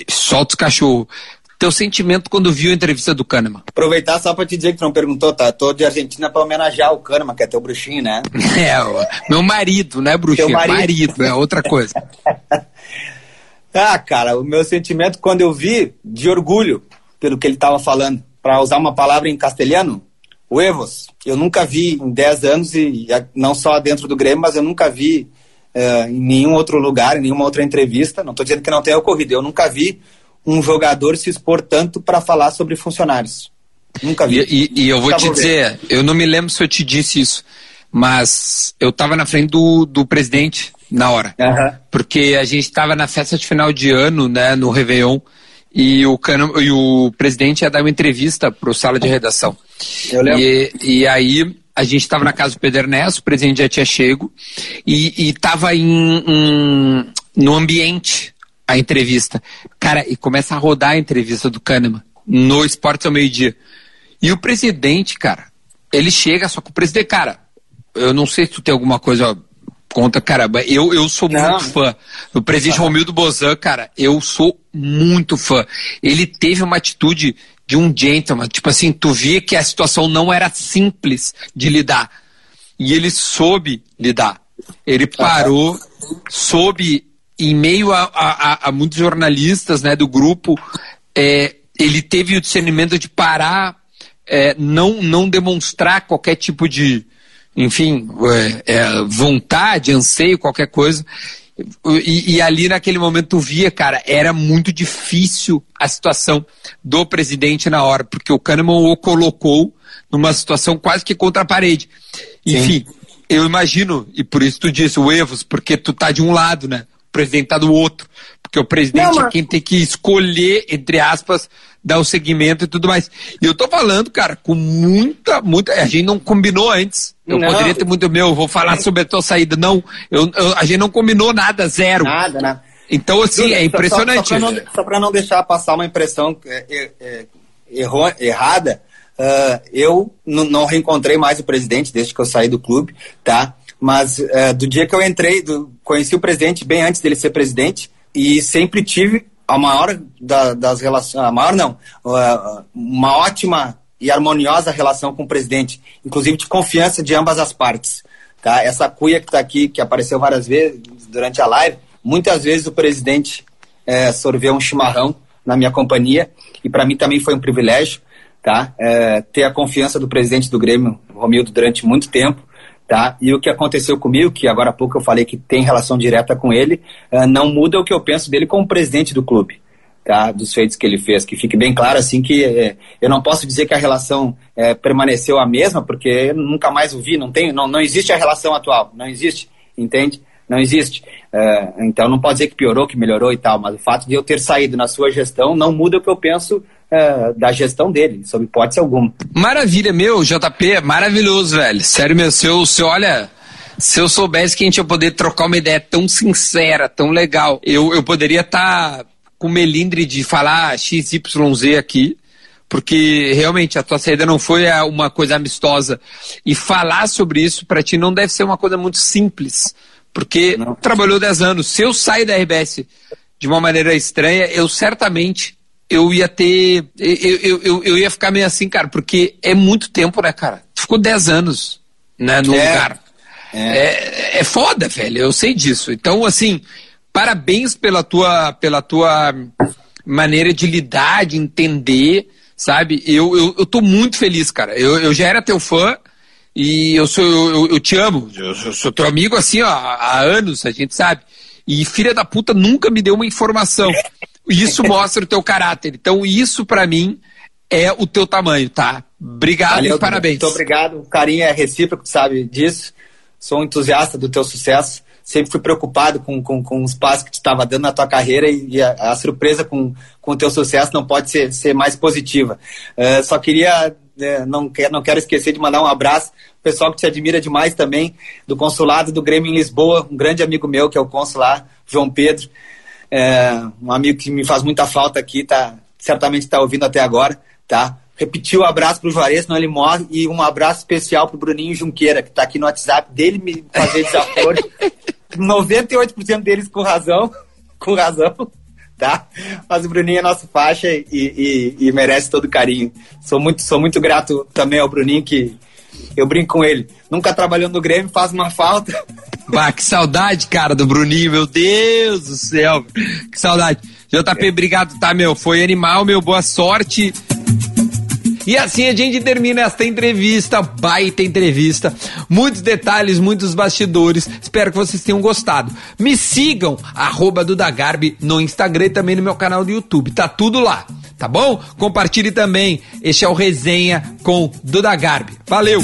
solta os cachorros. Teu sentimento quando viu a entrevista do Kahneman? Aproveitar só pra te dizer que tu não perguntou, tá? Tô de Argentina pra homenagear o Kahneman, que é teu bruxinho, né? É, meu marido, né, bruxinho? marido. marido, é outra coisa. ah, cara, o meu sentimento quando eu vi, de orgulho, pelo que ele tava falando, para usar uma palavra em castelhano, huevos. Eu nunca vi em 10 anos, e não só dentro do Grêmio, mas eu nunca vi uh, em nenhum outro lugar, em nenhuma outra entrevista. Não estou dizendo que não tenha ocorrido, eu nunca vi um jogador se expor tanto para falar sobre funcionários. Nunca vi. E, e, e eu vou te dizer, eu não me lembro se eu te disse isso, mas eu estava na frente do, do presidente na hora. Uhum. Porque a gente estava na festa de final de ano, né, no Réveillon, e o, cano, e o presidente ia dar uma entrevista para o sala de redação. Eu lembro. E, e aí a gente estava na casa do Pedro Ernesto, o presidente já tinha chego, e estava em, no ambiente a entrevista. Cara, e começa a rodar a entrevista do Kahneman no Esportes ao meio-dia. E o presidente, cara, ele chega, só que o presidente, cara, eu não sei se tu tem alguma coisa contra, caramba, eu, eu sou não. muito fã. O presidente. Romildo Bozan, cara, eu sou muito fã. Ele teve uma atitude de um gentleman, tipo assim, tu via que a situação não era simples de lidar. E ele soube lidar. Ele parou, soube em meio a, a, a, muitos jornalistas né, do grupo, é, ele teve o discernimento de parar, é, não, não demonstrar qualquer tipo de, enfim, é, é vontade, anseio, qualquer coisa. E, e, ali naquele momento tu via, cara, era muito difícil a situação do presidente na hora, porque o Kahneman o colocou numa situação quase que contra a parede. Enfim, Sim. eu imagino, e por isso tu disse o Evos, porque tu tá de um lado, né? o presidente está do outro. Porque o presidente não, mas... é quem tem que escolher, entre aspas, dar o segmento e tudo mais. E eu tô falando, cara, com muita, muita. A gente não combinou antes. Eu não. poderia ter muito meu, vou falar sobre a tua saída. Não, eu, eu, a gente não combinou nada, zero. Nada, né? Então, assim, é impressionante. Só, só para não, não, deixar passar uma impressão é, é, é errou, errada, uh, eu não reencontrei mais o presidente desde que eu saí do clube, tá? Mas é, do dia que eu entrei, do, conheci o presidente bem antes dele ser presidente e sempre tive a maior da, das relações, a maior não, uma ótima e harmoniosa relação com o presidente, inclusive de confiança de ambas as partes. Tá? Essa cuia que está aqui, que apareceu várias vezes durante a live, muitas vezes o presidente é, sorveu um chimarrão na minha companhia e para mim também foi um privilégio tá? É, ter a confiança do presidente do Grêmio, Romildo, durante muito tempo Tá? E o que aconteceu comigo, que agora há pouco eu falei que tem relação direta com ele, uh, não muda o que eu penso dele como presidente do clube. Tá, dos feitos que ele fez, que fique bem claro assim que eh, eu não posso dizer que a relação eh, permaneceu a mesma, porque eu nunca mais o vi, não tem, não, não existe a relação atual, não existe, entende? Não existe. Então não pode dizer que piorou, que melhorou e tal, mas o fato de eu ter saído na sua gestão não muda o que eu penso é, da gestão dele, sob hipótese alguma. Maravilha, meu, JP, é maravilhoso, velho. Sério, meu, se eu, se olha, se eu soubesse que a gente ia poder trocar uma ideia tão sincera, tão legal, eu, eu poderia estar tá com melindre de falar XYZ aqui, porque realmente a tua saída não foi uma coisa amistosa. E falar sobre isso para ti não deve ser uma coisa muito simples, porque não. trabalhou 10 anos. Se eu sair da RBS de uma maneira estranha, eu certamente eu ia ter. Eu, eu, eu, eu, ia ficar meio assim, cara, porque é muito tempo, né, cara? Tu ficou 10 anos né, no é, lugar. É. é. É, foda, velho, eu sei disso. Então, assim, parabéns pela tua, pela tua maneira de lidar, de entender, sabe? Eu, eu, eu tô muito feliz, cara. Eu, eu já era teu fã e eu sou eu, eu te amo. Eu, eu sou teu amigo assim, ó, há anos, a gente sabe. E filha da puta nunca me deu uma informação. Isso mostra o teu caráter. Então, isso para mim é o teu tamanho, tá? Obrigado Valeu, e parabéns. Muito obrigado. O carinho é recíproco, sabe disso. Sou um entusiasta do teu sucesso. Sempre fui preocupado com, com, com os passos que tu estava dando na tua carreira e, e a, a, surpresa com, com o teu sucesso não pode ser, ser mais positiva. Uh, só queria né, não, quero, não quero esquecer de mandar um abraço pessoal que te admira demais também, do consulado do Grêmio em Lisboa, um grande amigo meu, que é o consular João Pedro, é, um amigo que me faz muita falta aqui, tá, certamente está ouvindo até agora, tá? Repetir o um abraço pro Juarez, não ele morre, e um abraço especial pro Bruninho Junqueira, que está aqui no WhatsApp dele me fazer desaforo. 98% deles com razão, com razão, tá? Mas o Bruninho é nosso faixa e, e, e merece todo o carinho. Sou muito, sou muito grato também ao Bruninho que eu brinco com ele. Nunca trabalhou no Grêmio, faz uma falta. Bah, que saudade, cara, do Bruninho, meu Deus do céu. Que saudade. JP, é. obrigado, tá, meu? Foi animal, meu. Boa sorte. E assim a gente termina esta entrevista, baita entrevista. Muitos detalhes, muitos bastidores. Espero que vocês tenham gostado. Me sigam, arroba Dudagarbi, no Instagram e também no meu canal do YouTube. Tá tudo lá, tá bom? Compartilhe também. Este é o Resenha com Duda Garbi. Valeu!